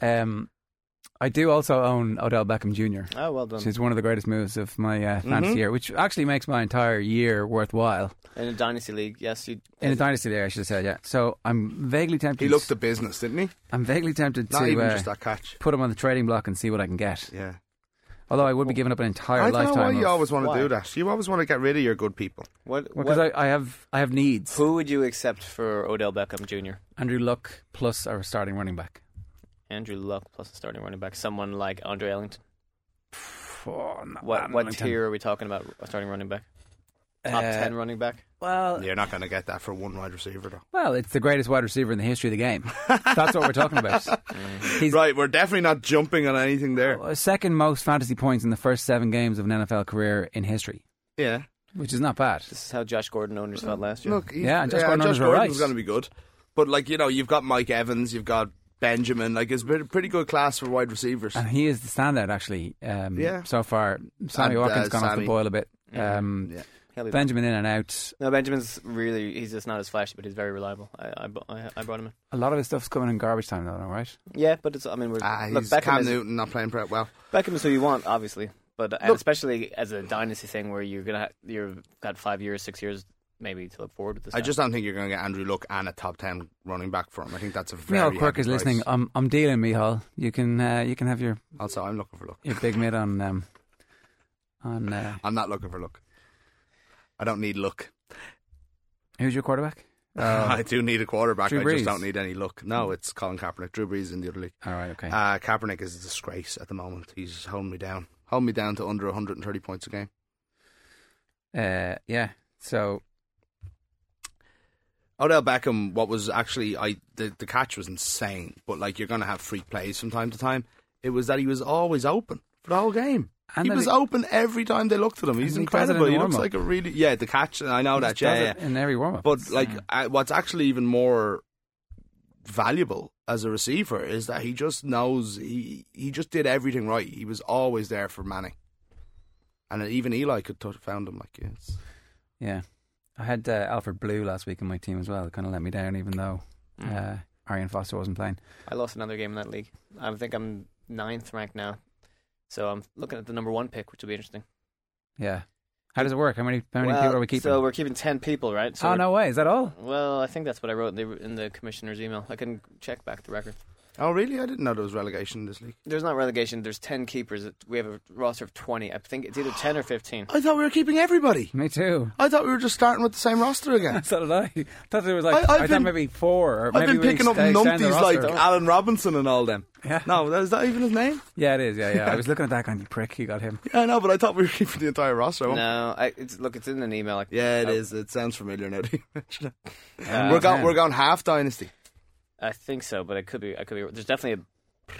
Um, I do also own Odell Beckham Jr., Oh, well done. which is one of the greatest moves of my uh, fantasy Mhm. year, which actually makes my entire year worthwhile. In a dynasty league, yes, you. In a dynasty there, I should have said, yeah. So I'm vaguely tempted. He looked the business, didn't he? I'm vaguely tempted Not to even uh, just that catch. put him on the trading block and see what I can get. Yeah. Although I would be giving up an entire I don't know lifetime. why you always want to Why? do that. You always want to get rid of your good people. What? because what I, I have I have needs. who would you accept for Odell Beckham Jr.? Andrew Luck plus our starting running back. Andrew Luck plus a starting running back. Someone like Andre Ellington. Oh, not What what Wellington. tier are we talking about? A starting running back. Top Uh, ten running back. Well, You're not going to get that for one wide receiver, though. well, it's the greatest wide receiver in the history of the game. That's what we're talking about. He's Right, we're definitely not jumping on anything there. uh, second most fantasy points in the first seven games of an NFL career in history, Yeah. which is not bad. This is how Josh Gordon owners felt last year. Look, Yeah, and Josh yeah, Gordon Josh were Gordon's right. going to be good. But, like, you know, you've got Mike Evans, you've got Benjamin. Like, it's a pretty good class for wide receivers. And he is the standout actually. Um, Yeah. So far, Sammy And, Watkins uh, gone off the boil a bit. Um, Yeah. He'll back. Benjamin in and out. No, Benjamin's really. He's just not as flashy, but he's very reliable. I I, I, I brought him in. A lot of his stuff's coming in garbage time, though, right? Yeah, but it's. I mean, we're Ah, look he's Beckham Cam is, Newton not playing pretty well. Beckham is who you want, obviously, but and especially as a dynasty thing where you're gonna ha- you've got five years, six years, maybe to look forward with this. I guy. just don't think you're going to get Andrew Luck and a top 10 running back for him. I think that's a very Mihal Quirk is price. listening. I'm I'm dealing, Mihal. You can uh, you can have your Also, I'm looking for Luck. your big mid on um on uh, I'm not looking for Luck. I don't need luck. who's your quarterback? Oh, I do need a quarterback. Drew I just don't need any luck. No, it's Colin Kaepernick. Drew Brees is in the other league. all right, okay. Uh, Kaepernick is a disgrace at the moment. He's holding me down. Holding me down to under 130 points a game. Uh, yeah. So Odell Beckham, what was actually I the, the catch was insane, but like you're gonna have freak plays from time to time. It was that he was always open for the whole game. And he was he- open every time they looked at him. He's And he in incredible. He looks like a really yeah. The catch, I know that yeah, yeah. in every warm up. But like, uh, what's actually even more valuable as a receiver is that he just knows he he just did everything right. He was always there for Manning, and even Eli could have found him. Like yes, Yeah. I had uh, Alfred Blue last week in my team as well. It kind of let me down, even though uh, Arian Foster wasn't playing. I lost another game in that league. I think I'm ninth ranked now, so I'm looking at the number one pick, which will be interesting. Yeah. How does it work? How many how many Well, people are we keeping? So we're keeping ten people, right? So oh no way! Is that all? Well, I think that's what I wrote in the, in the commissioner's email. I can check back the record. Oh really? I didn't know there was relegation in this league. There's not relegation. There's ten keepers. We have a roster of twenty. I think it's either ten or fifteen. I thought we were keeping everybody. Me too. I thought we were just starting with the same roster again. so did I. I thought there was like I- I've I, thought been- maybe four or I've maybe been picking up stay- numpties like. Allen Robinson and all them. Yeah. No, is that even his name? Yeah, it is. Yeah, yeah. I was looking at that kind of prick. You got him. Yeah, I know, but I thought we were keeping the entire roster. No, I, it's, look, it's in an email. Like, Yeah, it I, is. It sounds familiar now. that you mention it. Uh, we're going. We're going half dynasty. I think so, but I could be. I could be. There's definitely a.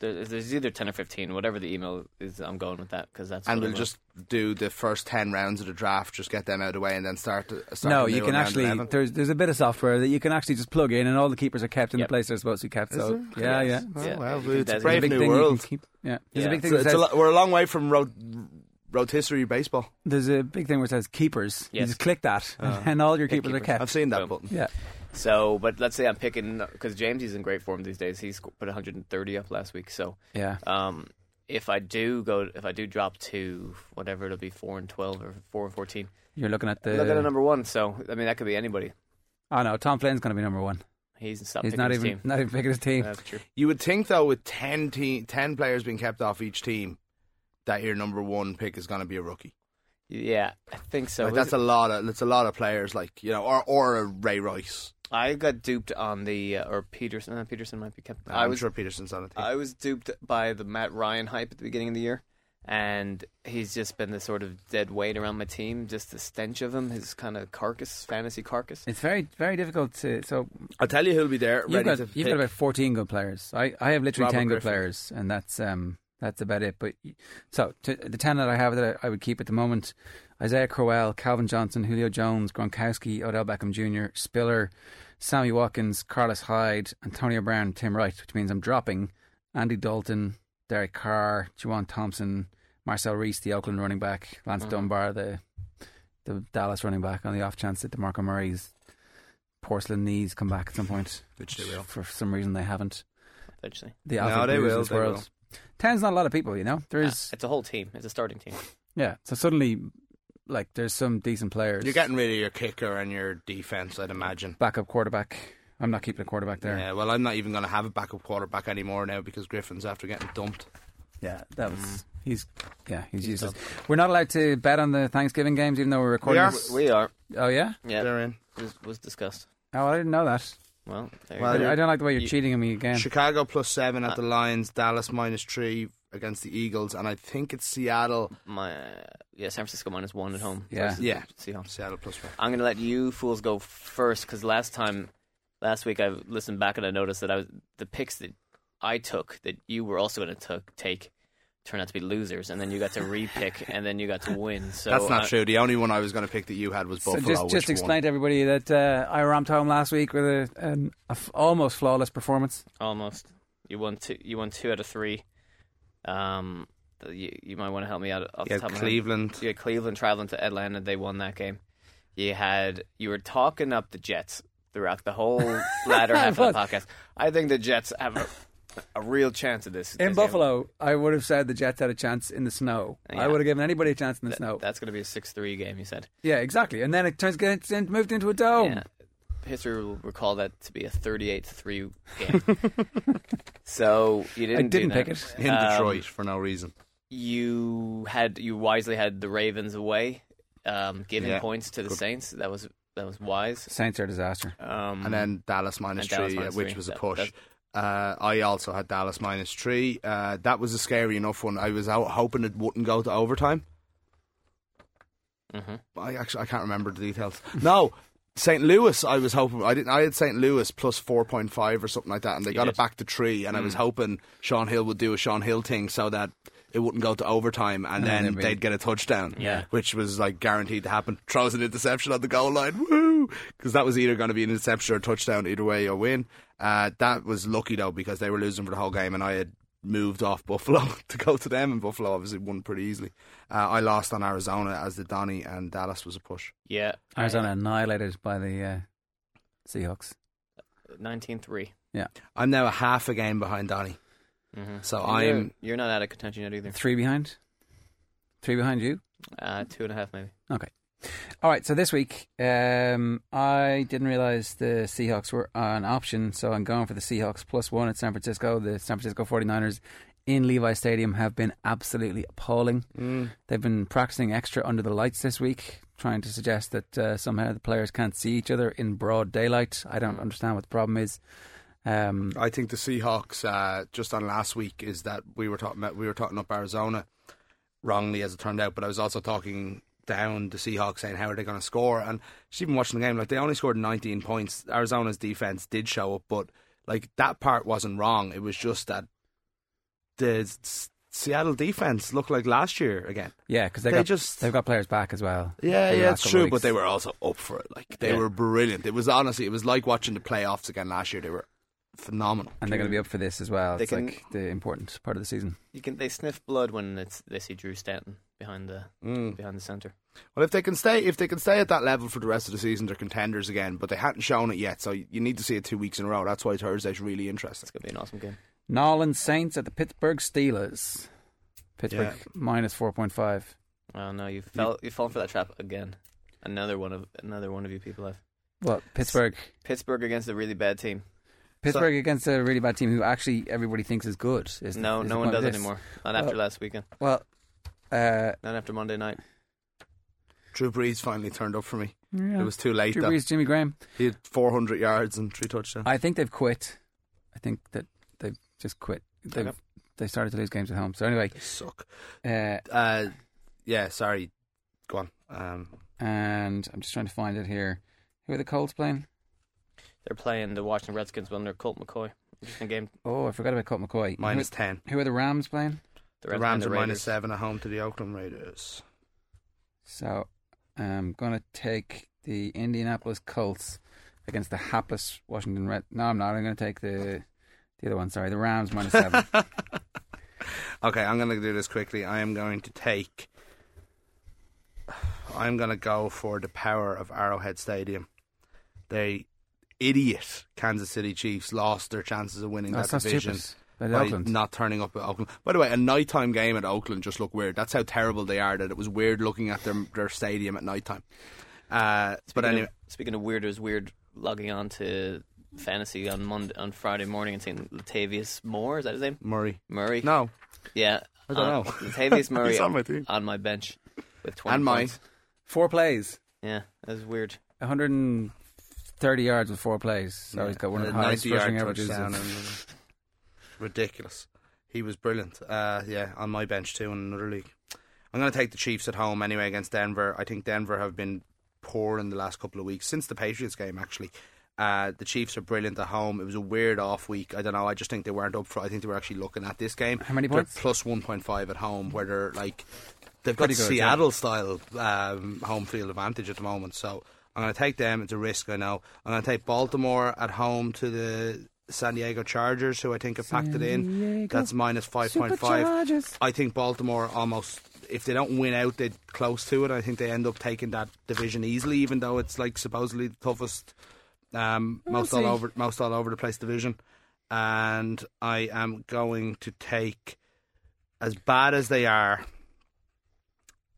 There's, there's either ten or fifteen, whatever the email is. I'm going with that because that's. And I we'll wrote. just do the first ten rounds of the draft, just get them out of the way, and then start. To, start No, you can actually. 11. There's there's a bit of software that you can actually just plug in, and all the keepers are kept in Yep. the place they're supposed to be kept. Is So there? yeah, Yes. yeah. Oh, Yeah, well, you can it's a brave Big new thing world. keep- Yeah, there's Yeah. a big thing So that it's a lo- we're a long way from road, rotisserie baseball. there's a big thing where it says keepers. You just click that, Oh. and all your Yeah, keepers are kept. I've seen that Boom. button. Yeah, So, but let's say I'm picking because James is in great form these days. He's put 130 up last week. So, yeah. um, if I do go, if I do drop to whatever it'll be, four and 12 or four and 14, You're looking at the. look at number one. So, I mean, that could be anybody. Oh no, Tom Flynn's going to be number one. He's He's picking not his even team. not even picking his team. That's true. You would think though, with 10, te- 10 players being kept off each team, that your number one pick is going to be a rookie. Yeah, I think so. Like, that's it- a lot of that's a lot of players, like you know, or or a Ray Rice. I got duped on the uh, or Peterson. Uh, Peterson might be kept. I'm I was sure Peterson's on it. I was duped by the Matt Ryan hype at the beginning of the year, and he's just been the sort of dead weight around my team. Just the stench of him, his kind of carcass, fantasy carcass. It's very very difficult to. So I'll tell you who'll be there. you've ready got to you've got about 14 good players. I, I have literally Robert 10 good players, and that's um that's about it. But so to, the 10 that I have that I, I would keep at the moment: Isaiah Crowell, Calvin Johnson, Julio Jones, Gronkowski, Odell Beckham Jr., Spiller, Sammy Watkins, Carlos Hyde, Antonio Brown, Tim Wright. Which means I'm dropping Andy Dalton, Derek Carr, Juwan Thompson, Marcel Reece, the Oakland running back, Lance Mhm. Dunbar, the the Dallas running back, on the off chance that DeMarco Murray's porcelain knees come back at some point. Which they will. For some reason, they haven't. Eventually, The No, Alfred they Blues will, of this they world. will. Ten's not a lot of people, you know. There's it's a whole team. It's a starting team. yeah. So suddenly, like, there's some decent players. You're getting rid of your kicker and your defense, I'd imagine. backup quarterback. I'm not keeping a quarterback there. Yeah, well, I'm not even going to have a backup quarterback anymore now because Griffin's after getting dumped. Yeah, that was mm. he's yeah he's useless. We're not allowed to bet on the Thanksgiving games, even though we're recording. We are. this- We are. Oh yeah. Yeah, They're in. was, was discussed. Oh, I didn't know that. Well, there Well, go. I, I don't like the way you're you- cheating on me again. Chicago plus seven at the uh, Lions, Dallas minus three against the Eagles, and I think it's Seattle. my yeah, San Francisco minus one at home. Yeah. Yeah. Seahawks. Seattle plus one. I'm going to let you fools go first because last time, last week, I listened back and I noticed that I was the picks that I took that you were also going to take turned out to be losers, and then you got to re-pick, and then you got to win. So That's not I- true. The only one I was going to pick that you had was So Buffalo. just just won. explain to everybody that uh, I ramped home last week with a, an a f- almost flawless performance. Almost. You won two. You won two out of three. Um, you, you might want to help me out. Off You the had top of my head. Cleveland. You had Cleveland traveling to Atlanta. They won that game. You had you were talking up the Jets throughout the whole latter half of the podcast. I think the Jets have a, a real chance of this. In this game. Buffalo, I would have said the Jets had a chance in the snow. Yeah. I would have given anybody a chance in the Th- snow. That's going to be a six-three game. You said. Yeah, exactly. And then it turns gets moved into a dome. Yeah. History will recall that to be a 38 to 3 game. so you didn't do didn't pick it. in Um, Detroit for no reason. you had you wisely had the Ravens away, um, giving Yeah. points to the Good. Saints. That was that was wise. Saints are a disaster. Um, and then Dallas minus and Dallas three, minus which three. was a push. that- Uh, I also had Dallas minus three. Uh, that was a scary enough one. I was out hoping it wouldn't go to overtime. mhm. I actually I can't remember the details. No, St. Louis. I was hoping I didn't. I had St. Louis plus four point five or something like that, and they You got did. it back to three. And I Mm. was hoping Shaun Hill would do a Shaun Hill thing so that it wouldn't go to overtime, and And then then they'd get a touchdown. Yeah. which was like guaranteed to happen. Throws an interception on the goal line, woo! Because that was either going to be an interception or a touchdown, either way, or win. Uh, that was lucky though because they were losing for the whole game, and I had moved off Buffalo to go to them, and Buffalo obviously won pretty easily. Uh, I lost on Arizona as the Donny, and Dallas was a push. Yeah. Arizona annihilated by the uh, Seahawks. 19-3. Yeah. I'm now a half a game behind Donny, Mhm. so You're- I'm You're not out of contention yet either. Three behind. Three behind you. Uh, two and a half maybe. Okay. All right. So this week, um, I didn't realize the Seahawks were an option, so I'm going for the Seahawks plus one at San Francisco. The San Francisco 49ers in Levi Stadium have been absolutely appalling. Mm. They've been practicing extra under the lights this week, trying to suggest that uh, somehow the players can't see each other in broad daylight. I don't understand what the problem is. Um, I think the Seahawks uh, just on last week is that we were talking about we were talking up Arizona wrongly as it turned out, but I was also talking down the Seahawks saying how are they going to score and just even watching the game like they only scored 19 points. Arizona's defense did show up, but like that part wasn't wrong. It was just that the Seattle defense looked like last year again. yeah, because they, They got just- they've got players back as well. Yeah, yeah, it's true, but they were also up for it. Like they Yeah. were brilliant. It was honestly, it was like watching the playoffs again last year. They were phenomenal. and they're going to be up for this as well. They It's can- like the important part of the season. You can they sniff blood when it's they see Drew Stanton behind the Mm. behind the center. Well, if they can stay, if they can stay at that level for the rest of the season, they're contenders again. But they hadn't shown it yet, so you need to see it two weeks in a row. That's why Thursday's really interesting. It's gonna be an awesome game. Nolan Saints at the Pittsburgh Steelers. Pittsburgh Yeah. minus four point five. Oh no, you fell you fallen for that trap again. Another one of another one of you people have Well, Pittsburgh. Pittsburgh against a really bad team. Pittsburgh against a really bad team who actually everybody thinks is good. Is the- No, is no one point of does anymore. Not after Well- last weekend. Well, uh, Not after Monday night. Drew Brees finally turned up for me. Yeah. It was too late Drew though. Brees, Jimmy Graham. He had 400 yards and three touchdowns. I think they've quit. I think that they've just quit. They've, Okay. They started to lose games at home. So anyway, They suck. uh, Uh, yeah, sorry. Go on. Um, and I'm just trying to find it here. Who are the Colts playing? They're playing the Washington Redskins under Colt McCoy. Interesting game. Oh, I forgot about Colt McCoy. minus Who, 10. who are the Rams playing? The, The Rams and are the minus Raiders. 7 at home to the Oakland Raiders. So I'm going to take the Indianapolis Colts against the hapless Washington Red. No, I'm not. I'm going to take the the other one. Sorry, the Rams minus seven. Okay, I'm going to do this quickly. I am going to take. I'm going to go for the power of Arrowhead Stadium. They idiot Kansas City Chiefs lost their chances of winning That's that division stupid. By by Oakland. not turning up at Oakland. By the way, a nighttime game at Oakland just looked weird. That's how terrible they are. That it was weird looking at their their stadium at nighttime. Uh, but Speaking anyway, of, speaking of weird, it was weird logging on to fantasy on Monday on Friday morning and seeing Latavius Moore. Is that his name? Murray. Murray. No, Yeah. I don't uh, know. Latavius Murray on my team. on my bench with twenty And mine. points. Four plays, Yeah, that was weird. 130 yards with four plays. So he's got one of the highest rushing averages. touchdown of- and- ridiculous. He was brilliant. Uh, yeah, on my bench too in another league. I'm going to take the Chiefs at home anyway against Denver. I think Denver have been poor in the last couple of weeks since the Patriots game. Actually, uh, the Chiefs are brilliant at home. It was a weird off week. I don't know. I just think they weren't up for. it. I think they were actually looking at this game. How many They're points? plus one point five at home, where they're like they've got Pretty good, yeah. Seattle style um, home field advantage at the moment. So I'm going to take them. It's a risk, I know. I'm going to take Baltimore at home to the San Diego Chargers, who I think have packed it in. Diego That's minus five point five. I think Baltimore almost, if they don't win out, they're close to it. I think they end up taking that division easily, even though it's like supposedly the toughest, um, most all over, most all over the place division. And I am going to take, as bad as they are,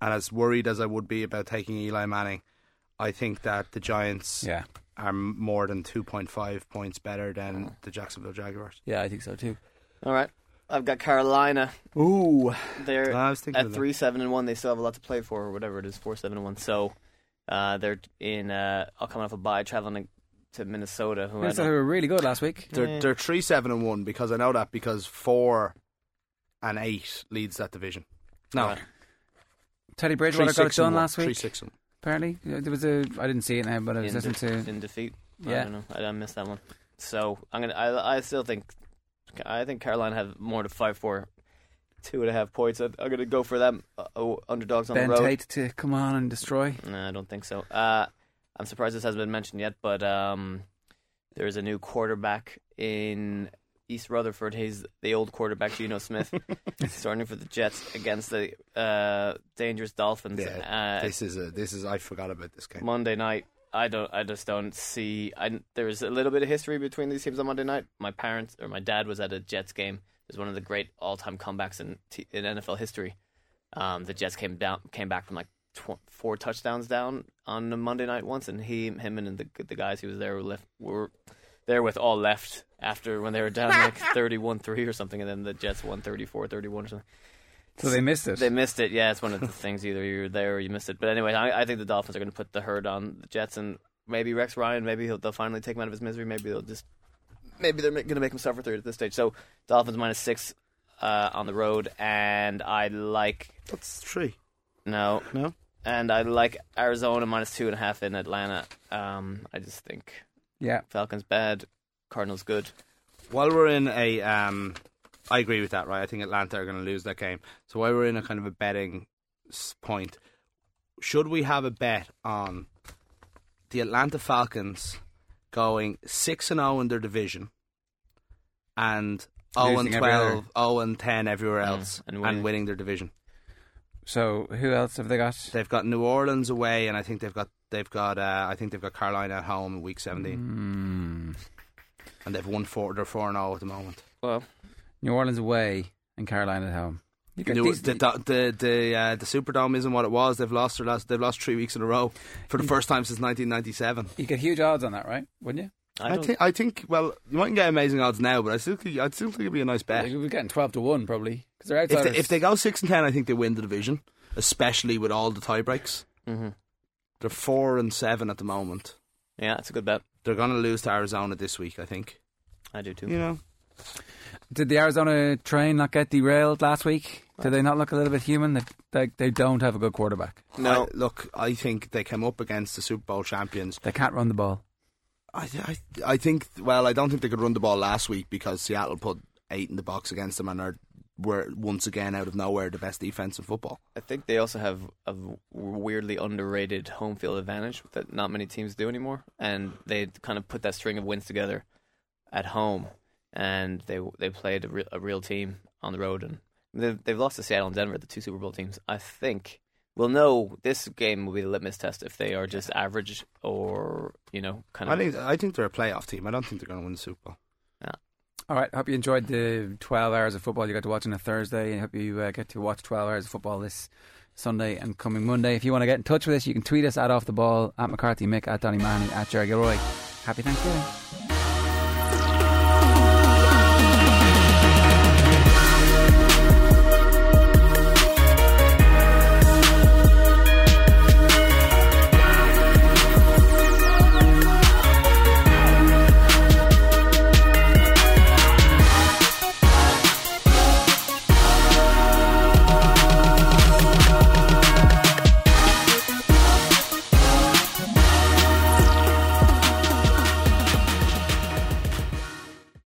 and as worried as I would be about taking Eli Manning, I think that the Giants Yeah, are more than two point five points better than the Jacksonville Jaguars. yeah, I think so too. All right, I've got Carolina. Ooh, They're I was thinking at three seven and one. They still have a lot to play for, or whatever it is, four seven and one. So uh, they're in. Uh, all coming off a bye, traveling to Minnesota. Who I Minnesota don't- were really good last week. They're Yeah. they're three seven and one because I know that because four and eight leads that division. No, Right. Teddy three, Bridgewater got it six, and done one. last Three six and Apparently, there was a. I didn't see it now, but I was in, listening de- to. in defeat. Yeah. I don't know. I, I missed that one. So I'm gonna. I, I still think. I think Carolina have more to fight for. Two and a half points. I, I'm gonna go for them. Uh, oh, underdogs on Ben the road. Tate to come on and destroy. No, I don't think so. Uh, I'm surprised this hasn't been mentioned yet, but um, There's a new quarterback in East Rutherford. He's the old quarterback, Geno Smith, starting for the Jets against the uh, dangerous Dolphins. Yeah, uh, this is a this is I forgot about this game. Monday night. I don't. I just don't see. I, there's a little bit of history between these teams on Monday night. My parents or my dad was at a Jets game. It was one of the great all-time comebacks in t- in NFL history. Um, the Jets came down, came back from like tw- four touchdowns down on a Monday night once, and he, him, and the the guys he was there were left were there with all left after when they were down like 31-3 or something, and then the Jets won 34-31 or something. So they missed it. They missed it. Yeah, it's one of the things. Either you're there or you missed it. But anyway, I, I think the Dolphins are going to put the herd on the Jets, and maybe Rex Ryan. Maybe he'll, they'll finally take him out of his misery. Maybe they'll just. Maybe they're going to make him suffer through it at this stage. So Dolphins minus six uh, on the road, and I like. That's three. No, No. and I like Arizona minus two and a half in Atlanta. Um, I just think yeah. Falcons bad, Cardinals good. While we're in a, um, I agree with that. Right, I think Atlanta are going to lose that game. So while we're in a kind of a betting point, should we have a bet on the Atlanta Falcons going six and zero in their division, and zero and Losing every other. 12, 0 and ten everywhere else, and and winning. winning. their division? So who else have they got? They've got New Orleans away, and I think they've got they've got uh, I think they've got Carolina at home in week seventeen, Hmm. and they've won four. They're four and zero at the moment. Well, New Orleans away and Carolina at home. You New- these- the the the the, uh, the Superdome isn't what it was. They've lost their last. They've lost three weeks in a row for the first time since 1997. you get huge odds on that, right? Wouldn't you? I I, think. I think. Well, you mightn't get amazing odds now, but I still. think- I still think it'd be a nice bet. We're getting twelve to one probably because they're If they, if they go six and ten, I think they win the division, especially with all the tie breaks. Mhm. They're four and seven at the moment. Yeah, it's a good bet. They're going to lose to Arizona this week, I think. I do too. You know, Did the Arizona train not get derailed last week? Did they not look a little bit human? They, they, they don't have a good quarterback. No, I- look, I think they came up against the Super Bowl champions. They can't run the ball. I, I, I think. Well, I don't think they could run the ball last week because Seattle put eight in the box against them and are were once again out of nowhere the best defense in football. I think they also have a weirdly underrated home field advantage that not many teams do anymore, and they kind of put that string of wins together at home, and they they played a, re- a real team on the road, and they've, they've lost to Seattle and Denver, the two Super Bowl teams. I think we'll know this game will be the litmus test if they are just average or you know kind of. I think I think they're a playoff team. I don't think they're going to win the Super Bowl. All right. Hope you enjoyed the 12 hours of football you got to watch on a Thursday. and hope you uh, get to watch 12 hours of football this Sunday and coming Monday. If you want to get in touch with us, you can tweet us at Off the Ball, at McCarthy Mick, at Donny Mahoney, at Jerry Gilroy. Happy Thanksgiving.